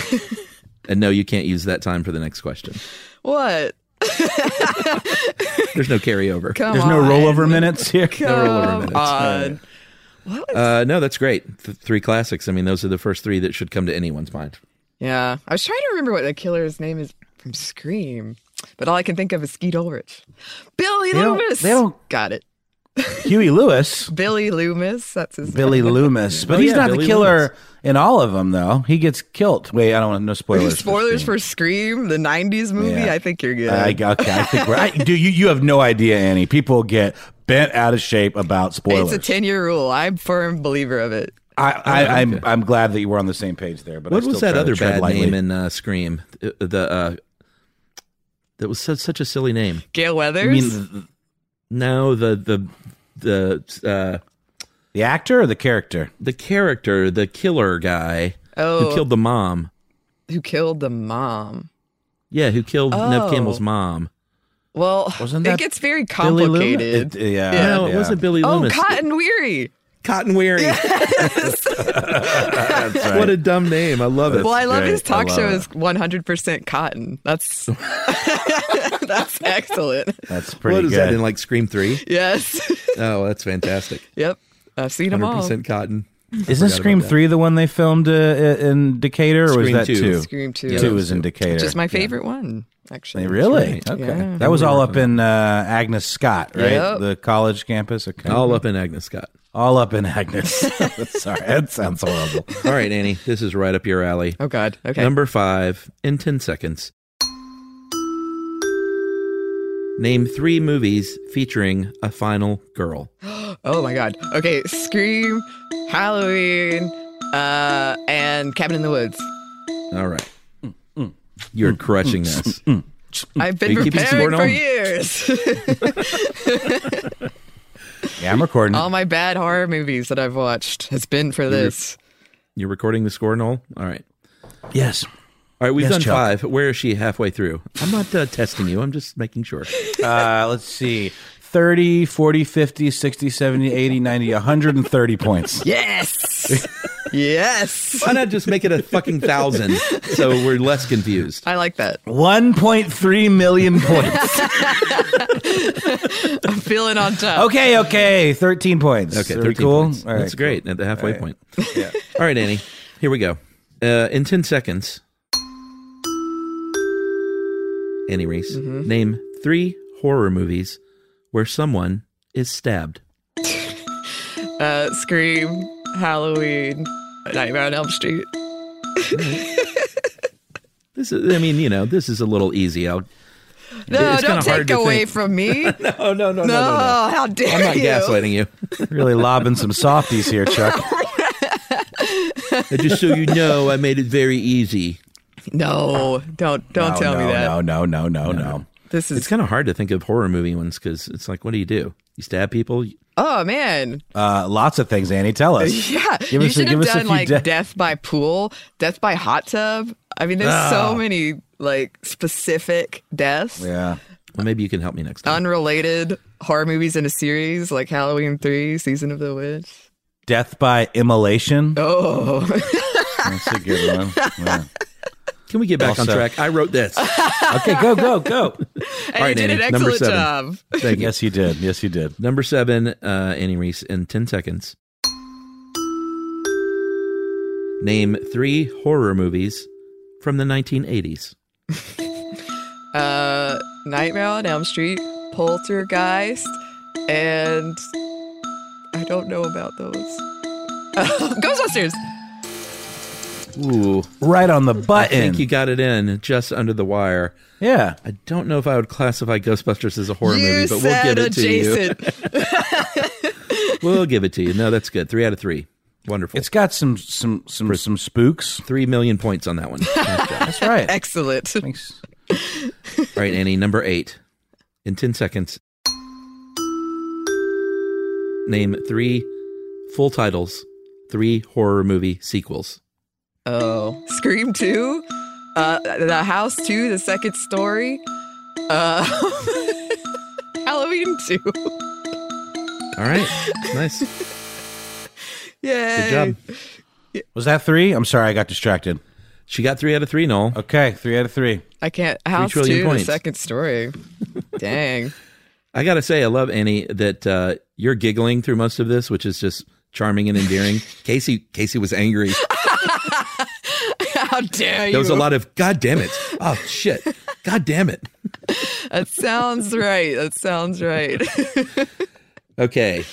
and no, you can't use that time for the next question. What? There's no carryover. Come There's no rollover minutes here. No rollover minutes. on. What Uh, no, that's great. Th- three classics. I mean, those are the first three that should come to anyone's mind. Yeah. I was trying to remember what the killer's name is from Scream, but all I can think of is Skeet Ulrich. Billy They don't- Loomis. they don't- Got it. Huey Lewis, Billy Loomis. That's his Billy name. Loomis, but Oh, he's yeah, not Billy the killer Loomis. in all of them, though. He gets killed. Wait, I don't want no spoilers. Spoilers Scream. for Scream, the 90s movie. Yeah. I think you're good. I, okay, I think we're. I, do you? You have no idea, Annie. People get bent out of shape about spoilers. It's a 10 year rule. I'm a firm believer of it. I, I, Oh, I'm. I'm glad that you were on the same page there. But I what still was that other tread bad lightly. name in uh, Scream? The, the uh, that was such, such a silly name. Gale Weathers. I Weathers. mean, No, the the the uh, the actor or the character? the character, the killer guy oh, who killed the mom. who killed the mom. Yeah, who killed Neve Oh. Campbell's mom? Well, Wasn't it gets very complicated. It- yeah, Yeah. no, it yeah. wasn't Billy Loomis. oh, Loomis. Cotton Weary. Cotton Weary. That's right. What a dumb name. I love it. well, I love great. his talk love show it. is 100% cotton. That's that's excellent. That's pretty good. what is that in like Scream 3? Yes. Oh, that's fantastic. yep. I've seen them all. 100% cotton. Isn't Scream three the one they filmed uh, in Decatur, or was that two. two? Scream 2. Yeah, two was was in two. Decatur. Which is my favorite one. actually. Hey, really? Okay. Yeah. That was all up in uh, Agnes Scott, right? Yep. The college campus. Okay. All up in Agnes Scott. All up in Agnes. Sorry, that sounds horrible. All right, Annie, this is right up your alley. Oh God. Okay. Number five in 10 seconds. Name three movies featuring a final girl. oh my God. Okay. Scream, Halloween, uh, and Cabin in the Woods. All right. You're crushing this. I've been preparing for years. Yeah, I'm recording. All my bad horror movies that I've watched has been for this. You're recording the score, Noel? All right. Yes. All right, we've Yes, done Chuck. five. Where is she halfway through? I'm not uh, testing you. I'm just making sure. Uh, let's see. 30, 40, 50, 60, 70, 80, 90, 130 points. Yes. yes. Why not just make it a fucking thousand so we're less confused? I like that. 1.3 million points. I'm feeling on top. okay, okay. 13 points. Okay, Are 13 cool? points. All right, That's great at the halfway All right. point. All right, Annie, here we go. Uh, in 10 seconds, Annie Reese, Mm-hmm. name three horror movies where someone is stabbed. Uh, Scream, Halloween, Nightmare on Elm Street. This is, I mean, you know, this is a little easy. I'll, No, it's don't take away think. from me. no, no, no, no, no, no. how dare you? I'm not you? gaslighting you. Really lobbing some softies here, Chuck. Just so you know, I made it very easy. No, don't don't No, tell me that. No, no, no, no, no. This is It's kind of hard to think of horror movie ones because it's like, what do you do? You stab people? Oh man, Uh, lots of things, Annie. Tell us. yeah. Give you us a- should give have us done like de- death by pool, death by hot tub. I mean, there's Ah. so many like specific deaths, Yeah. Well, maybe you can help me next time. unrelated horror movies in a series like Halloween Three, Season of the Witch. Death by immolation. Oh, That's a good one. Yeah. Can we get back Also- on track? I wrote this. Okay, go, go, go. and All right, you did Annie, an number excellent seven. job. Thank you. yes, you did. Yes, you did. Number seven, uh, Annie Reese, in 10 seconds. Name three horror movies from the 1980s. Uh, Nightmare on Elm Street, Poltergeist, and I don't know about those. Ghostbusters. Ooh, Right on the button. I think you got it in just under the wire. yeah. I don't know if I would classify Ghostbusters as a horror you movie, but we'll said give it to you. We'll give it to you. No, that's good. Three out of three. Wonderful. It's got some some some some spooks. three million points on that one. Nice. That's right. Excellent. Thanks. All right, Annie, number eight. In 10 seconds, name three full titles, three horror movie sequels. Oh, Scream 2, uh, The House 2, The Second Story, uh, Halloween 2. All right. Nice. Yay. Good job. Was that three? I'm sorry, I got distracted. She got three out of three, Noel. Okay, three out of three. I can't. House trillion 2, points. The Second Story. Dang. I got to say, I love, Annie, that uh, you're giggling through most of this, which is just charming and endearing. Casey Casey was angry. How dare you? There was a lot of, God damn it. Oh, shit. God damn it. That sounds right. That sounds right. Okay.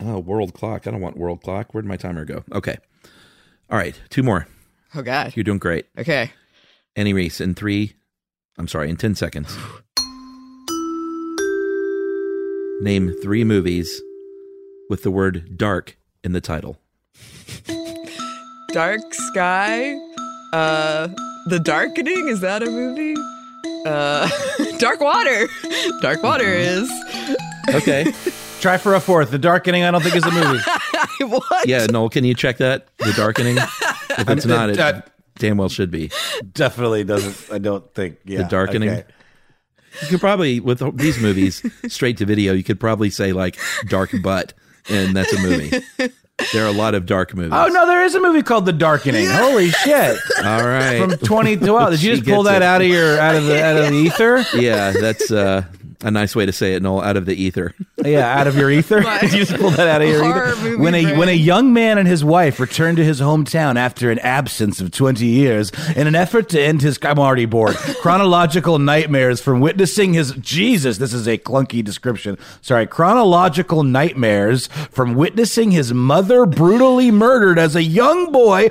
Oh, world clock. I don't want world clock. Where'd my timer go? Okay. All right. Two more. oh, God. You're doing great. Okay. Annie Reese in three, I'm sorry, in 10 seconds. Name three movies with the word dark in the title. Dark Sky. Uh, The Darkening. Is that a movie? Uh, Dark Water. Dark Water is. Okay. Try for a fourth. The Darkening, I don't think is a movie. what? yeah, Noel, can you check that? The Darkening? If it's not, it Uh, damn well should be. Definitely doesn't. I don't think. Yeah, the Darkening? okay. You could probably, with these movies, straight to video, you could probably say like Dark Butt, and that's a movie. There are a lot of dark movies. Oh no, there is a movie called The Darkening. Holy shit! All right. From 2012. Did you just pull that it. out of your out of the out of the ether? yeah, that's uh, a nice way to say it, Noel, out of the ether. Yeah, out of your ether. My you just pull that out of your horror ether. When a brain. when a young man and his wife return to his hometown after an absence of twenty years, in an effort to end his I'm already bored chronological nightmares from witnessing his Jesus. This is a clunky description. Sorry, chronological nightmares from witnessing his mother brutally murdered as a young boy.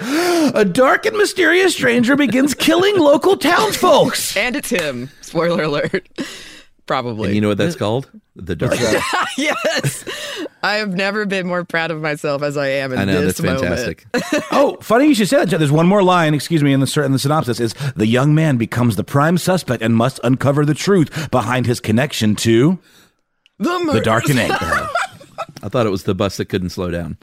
A dark and mysterious stranger begins killing local townsfolk. And it's him. Spoiler alert. Probably. And you know what that's called? The Dark. yes. I have never been more proud of myself as I am in I know this that's moment. fantastic. oh, funny you should say that. There's one more line, excuse me, in the, in the synopsis is the young man becomes the prime suspect and must uncover the truth behind his connection to The, the murders. darkening. I thought it was the bus that couldn't slow down.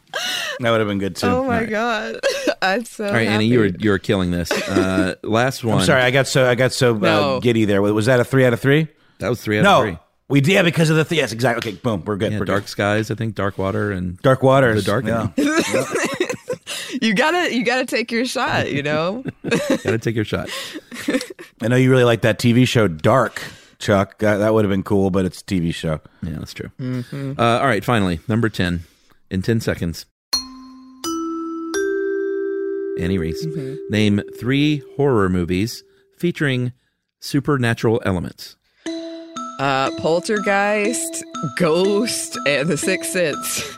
that would have been good too. Oh my god. I'm so All right, happy. Annie, you were you were killing this. Uh, last one. I'm sorry, I got so I got so uh, No. giddy there. Was that a three out of three? That was three out no, of three. we did yeah, because of the th- yes, exactly. Okay, boom, we're good. Yeah, we're dark good. skies. I think dark water and Dark waters. The darkening. Yeah. you gotta you gotta take your shot, you know? Gotta take your shot. I know you really like that TV show Dark, Chuck. That, that would have been cool, but it's a TV show. Yeah, that's true. Mhm. Uh, all right, finally, number ten in ten seconds. Annie Reese, Mm-hmm. name three horror movies featuring supernatural elements. Uh Poltergeist, Ghost, and The Sixth Sense.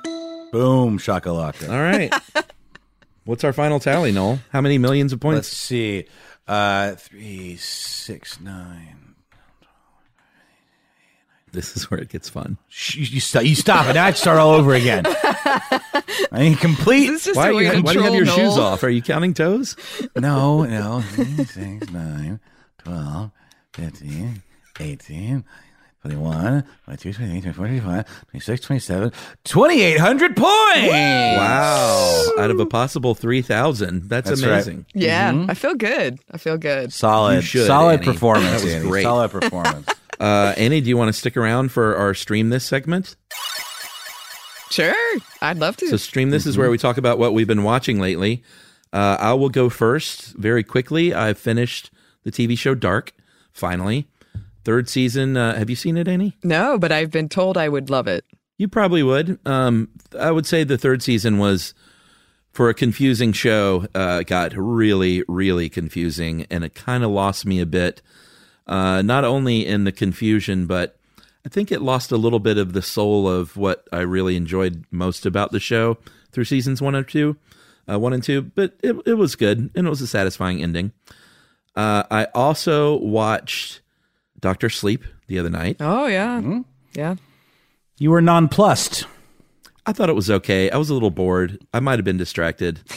Boom, shakalaka. All right. What's our final tally, Noel? How many millions of points? Let's see. Uh, three, six, nine. This is where it gets fun. Sh- You, you, stop, you stop it. I have to start all over again. I ain't complete. This is just Why, a you way ha- to why do you have your troll shoes Noel. off? Are you counting toes? No, no. Three, six, nine, 12, 15, 18, 21, 22, 23, 24, 25, 26, 27, 2,800 points. Wow. Out of a possible 3,000. That's, That's right. amazing. Yeah, Mhm. I feel good. I feel good. Solid. You should, solid Annie. performance. That was Annie. great. Solid performance. Uh, Annie, do you want to stick around for our stream this segment? Sure. I'd love to. So, stream this is where we talk about what we've been watching lately. Uh, I will go first very quickly. I've finished the TV show Dark, finally. Third season. Uh, have you seen it, Annie? no, but I've been told I would love it. You probably would. Um, I would say the third season was, for a confusing show, uh, got really, really confusing, and it kind of lost me a bit. Uh, not only in the confusion, but I think it lost a little bit of the soul of what I really enjoyed most about the show through seasons one and two, uh, one and two. But it it was good, and it was a satisfying ending. Uh, I also watched Doctor Sleep the other night. Oh yeah. Yeah. You were nonplussed. I thought it was okay. I was a little bored. I might have been distracted.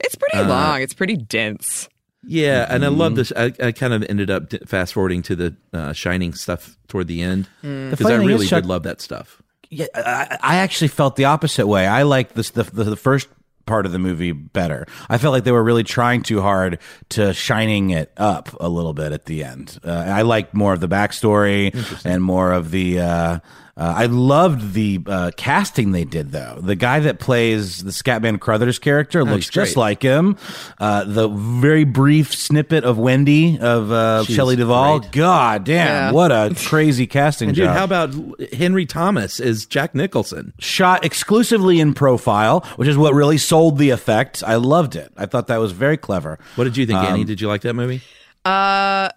It's pretty Uh, long. It's pretty dense. Yeah, and I love Mm-hmm. this. I, I kind of ended up fast forwarding to the uh, Shining stuff toward the end Mm. Because I funny thing is, really Chuck- did love that stuff. Yeah, I, I actually felt the opposite way. I like this the, the the first part of the movie better. I felt like they were really trying too hard to shining it up a little bit at the end. Uh, I liked more of the backstory and more of the. Uh, uh, I loved the uh, casting they did though. The guy that plays the Scatman Crothers character looks Oh, he's just like him. Uh, the very brief snippet of Wendy of uh, She's Shelley Duvall. great. God damn, Yeah. what a crazy casting And dude, job! how about Henry Thomas as Jack Nicholson? shot exclusively in profile, which is what really sold the effect. I loved it. I thought that was very clever. What did you think, Um, Annie? Did you like that movie? Uh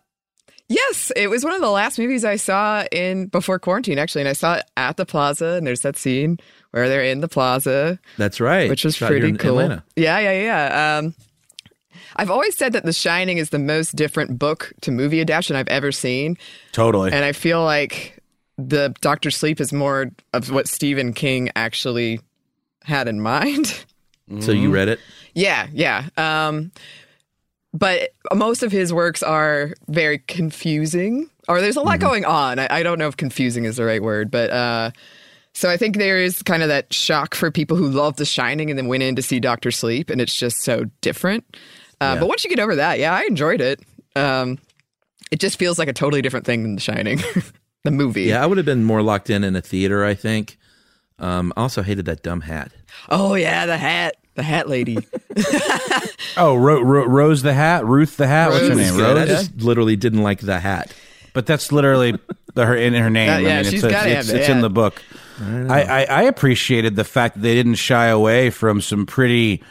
yes, it was one of the last movies I saw in before quarantine actually, and I saw it at the plaza and there's that scene where they're in the plaza, That's right. which was Shot pretty in cool. Atlanta. Yeah, yeah, yeah. Um I've always said that The Shining is the most different book to movie adaptation I've ever seen, Totally. and I feel like the Doctor Sleep is more of what Stephen King actually had in mind. So you read it? Yeah, yeah. Um, but most of his works are very confusing, or there's a lot going on. I, I don't know if confusing is the right word, but uh, so I think there is kind of that shock for people who love The Shining and then went in to see Doctor Sleep, and it's just so different. Uh, Yeah. But once you get over that, yeah, I enjoyed it. Um, it just feels like a totally different thing than The Shining, the movie. Yeah, I would have been more locked in in a theater. I think. Um, I also hated that dumb hat. Oh yeah, the hat, the hat lady. oh, Ro- Ro- Rose the Hat, Ruth the Hat. What's her Rose. name? Good. I Rose. just literally didn't like the hat. But that's literally the, her in her name. Yeah, yeah, I mean, she's it's, gotta it's, have it's the in hat. the book. I, I, I appreciated the fact that they didn't shy away from some pretty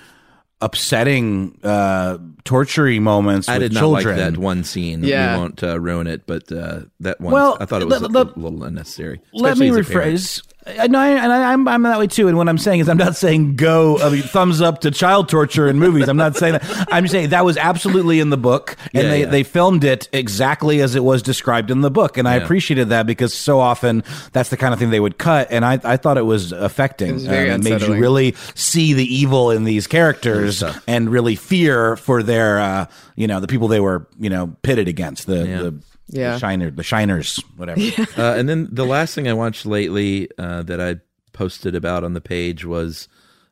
upsetting, uh, torturing moments. I with did not children. like that one scene. Yeah. We won't uh, ruin it, but uh, that one, Well, I thought it was the- a, the- a little unnecessary. Let me as a parent. rephrase. I know, and I, I'm I'm that way too. And what I'm saying is, I'm not saying go I mean, thumbs up to child torture in movies. I'm not saying that. I'm just saying that was absolutely in the book, and Yeah, they, yeah. they filmed it exactly as it was described in the book. And I appreciated that because so often that's the kind of thing they would cut, and I I thought it was affecting. It was very Um, it made you really see the evil in these characters and really fear for their uh, you know the people they were you know pitted against the the, Yeah. the shiner the shiners whatever. uh, and then the last thing I watched lately uh, that I posted about on the page was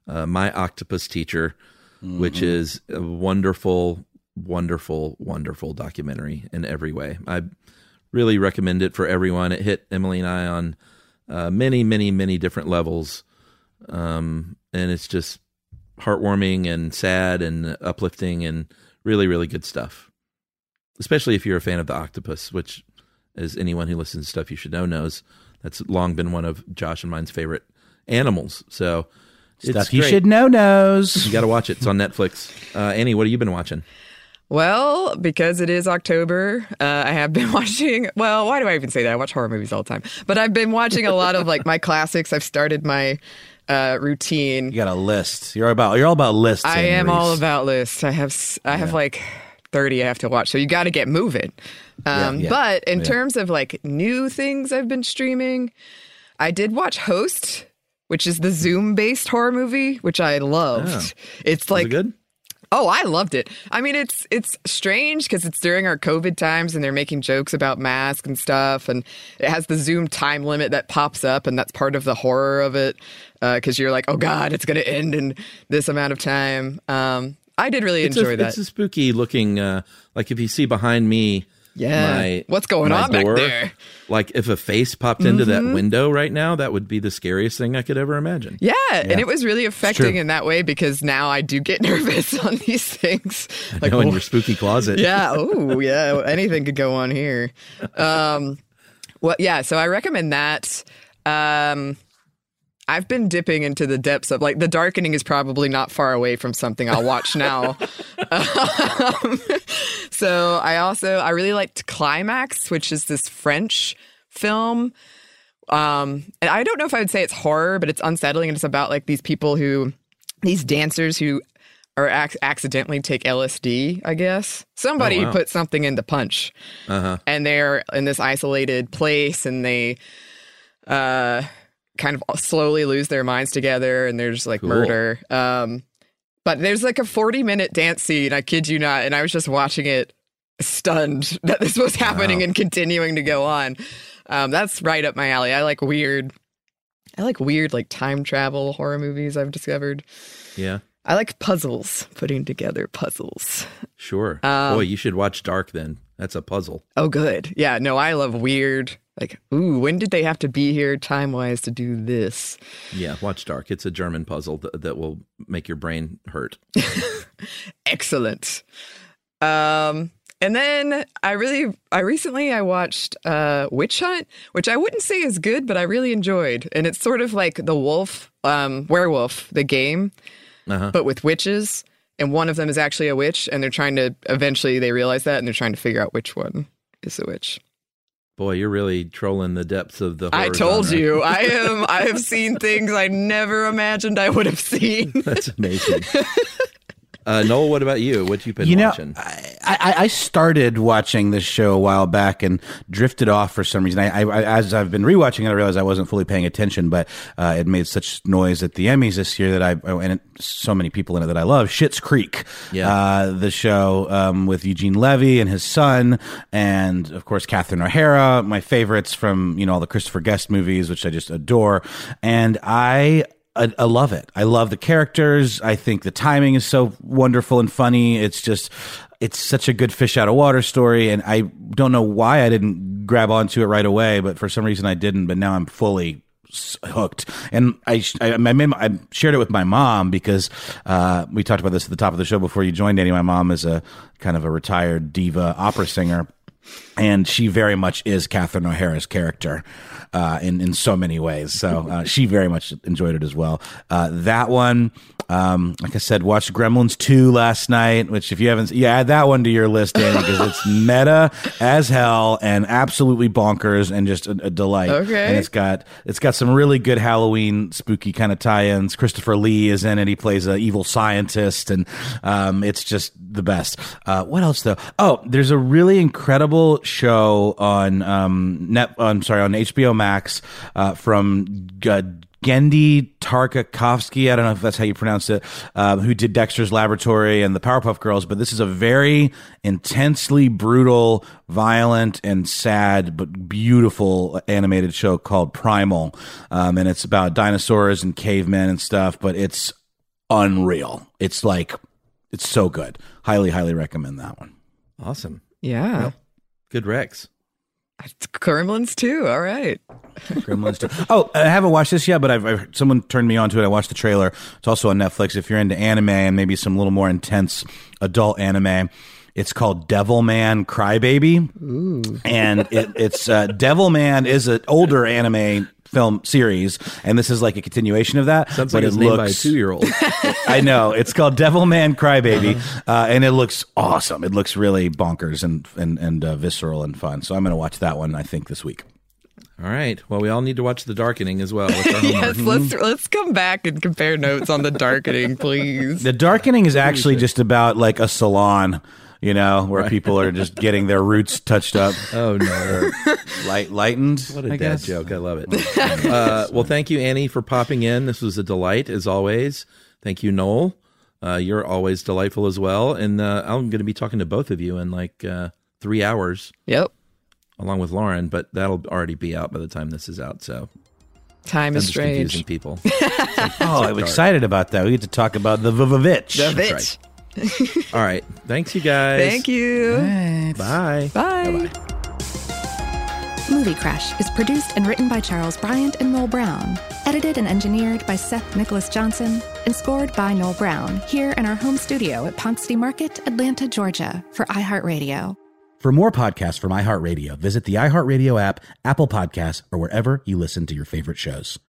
uh, My Octopus Teacher, which Mhm. is a wonderful, wonderful, wonderful documentary in every way. I really recommend it for everyone. It hit Emily and I on uh, many, many, many different levels. Um, and it's just heartwarming and sad and uplifting and really, really good stuff. Especially if you're a fan of the octopus, which, as anyone who listens to stuff you should know knows, that's long been one of Josh and mine's favorite animals. So Stuff it's you great. should know knows. You got to watch it. It's on Netflix. Uh, Annie, what have you been watching? Well, because it is October, uh, I have been watching. Well, why do I even say that? I watch horror movies all the time, but I've been watching a lot of like my classics. I've started my uh, routine. You got a list. You're about. You're all about lists. I Anne am all about lists. I have s- I have like thirty I have to watch, so you got to get moving. Um, Yeah, yeah, but in yeah. terms of like new things I've been streaming, I did watch Host, which is the Zoom based horror movie, which I loved. Oh. It's like good. Oh, I loved it. I mean, it's it's strange because it's during our COVID times and they're making jokes about masks and stuff, and it has the Zoom time limit that pops up, and that's part of the horror of it because you're like, oh God, it's going to end in this amount of time. Um, I did really It's enjoy a, that. It's a spooky looking. Uh, like if you see behind me. Yeah. my- What's going on back there? Like if a face popped into that Mhm. window right now, that would be the scariest thing I could ever imagine. yeah, and it was really affecting in that way because now I do get nervous on these things. I know in your spooky closet. yeah. Oh, yeah. Anything could go on here. Um, well, yeah. So I recommend that. Um, I've been dipping into the depths of like the darkening is probably not far away from something I'll watch now. um, so I also I really liked Climax, which is this French film. Um, and I don't know if I would say it's horror, but it's unsettling, and it's about like these people who, these dancers who or ac- accidentally take LSD, I guess. Somebody Oh, wow. put something in the punch Uh huh. and they're in this isolated place and they uh kind of slowly lose their minds together and there's like Cool. murder. Um but there's like a 40 minute dance scene, I kid you not, and I was just watching it stunned that this was happening Wow. and continuing to go on. Um that's right up my alley. I like weird I like weird like time travel horror movies I've discovered. Yeah. I like puzzles, putting together puzzles. Sure. Um, Boy, you should watch Dark then. That's a puzzle. Oh, good. Yeah, no, I love weird. Like, ooh, when did they have to be here time wise to do this? Yeah, watch Dark. It's a German puzzle that, that will make your brain hurt. Excellent. Um, and then I really, I recently I watched uh, Witch Hunt, which I wouldn't say is good, but I really enjoyed. And it's sort of like the wolf, um, werewolf, the game, Uh-huh. but with witches. And one of them is actually a witch, and they're trying to eventually they realize that, and they're trying to figure out which one is the witch. Boy, you're really trolling the depths of the. I told genre. you, I am. I have seen things I never imagined I would have seen. That's amazing. uh, Noel, what about you? What you been You know, watching? I, I, I started watching this show a while back and drifted off for some reason. I, I, as I've been rewatching it, I realized I wasn't fully paying attention, but uh, it made such noise at the Emmys this year that I and so many people in it that I love. Schitt's Creek, Yeah. uh, the show um, with Eugene Levy and his son, and of course Catherine O'Hara, my favorites from you know all the Christopher Guest movies, which I just adore, and I. I, I love it. I love the characters. I think the timing is so wonderful and funny. It's just, it's such a good fish out of water story. And I don't know why I didn't grab onto it right away, but for some reason I didn't. But now I'm fully hooked. And I, I, I, made I shared it with my mom because uh, we talked about this at the top of the show before you joined. Annie, my mom is a kind of a retired diva opera singer and she very much is Catherine O'Hara's character uh, in in so many ways. So uh, she very much enjoyed it as well. Uh, that one, um, like I said, watched Gremlins two last night. Which, if you haven't, yeah, add that one to your list, Danny, because it's meta as hell and absolutely bonkers and just a, a delight. Okay. and it's got it's got some really good Halloween spooky kind of tie-ins. Christopher Lee is in it. He plays an evil scientist, and um, it's just the best. Uh, what else though? Oh, there's a really incredible show on um, net. I'm sorry, on HBO Max uh, from. Uh, Genndy Tartakovsky, I don't know if that's how you pronounce it, uh, who did Dexter's Laboratory and the Powerpuff Girls, but this is a very intensely brutal, violent, and sad, but beautiful animated show called Primal. Um, and it's about dinosaurs and cavemen and stuff, but it's unreal. It's like, it's so good. Highly, highly recommend that one. Awesome. Yeah. Good Rex. Gremlins too. All right. Gremlins 2. Oh, I haven't watched this yet, but I've, I've someone turned me on to it. I watched the trailer. It's also on Netflix. If you're into anime and maybe some little more intense adult anime, it's called Devilman Crybaby, and it, it's uh, Devilman is an older anime film series, and this is like a continuation of that. Sounds but like it it's named by a looks- two-year-old. I know it's called Devil Man Crybaby, uh, and it looks awesome. It looks really bonkers and and and uh, visceral and fun. So I'm going to watch that one. I think this week. All right. Well, we all need to watch The Darkening as well. Yes, let's let's come back and compare notes on the darkening, please. The darkening is actually just about like a salon, you know, where people are just getting their roots touched up. Oh no, light lightened. What a I dad guess. joke. I love it. uh, well, thank you, Annie, for popping in. This was a delight, as always. Thank you, Noel. Uh, you're always delightful as well. And uh, I'm going to be talking to both of you in like uh, three hours. Yep. Along with Lauren, but that'll already be out by the time this is out. So Time I'm is just strange. confusing people. Oh, I'm excited about that. We get to talk about the Vivavitch. The That's bitch. All right. Thanks, you guys. Thank you. Bye. Bye. Movie Crash is produced and written by Charles Bryant and Noel Brown, edited and engineered by Seth Nicholas Johnson, and scored by Noel Brown here in our home studio at Ponce City Market, Atlanta, Georgia, for iHeartRadio. For more podcasts from iHeartRadio, visit the iHeartRadio app, Apple Podcasts, or wherever you listen to your favorite shows.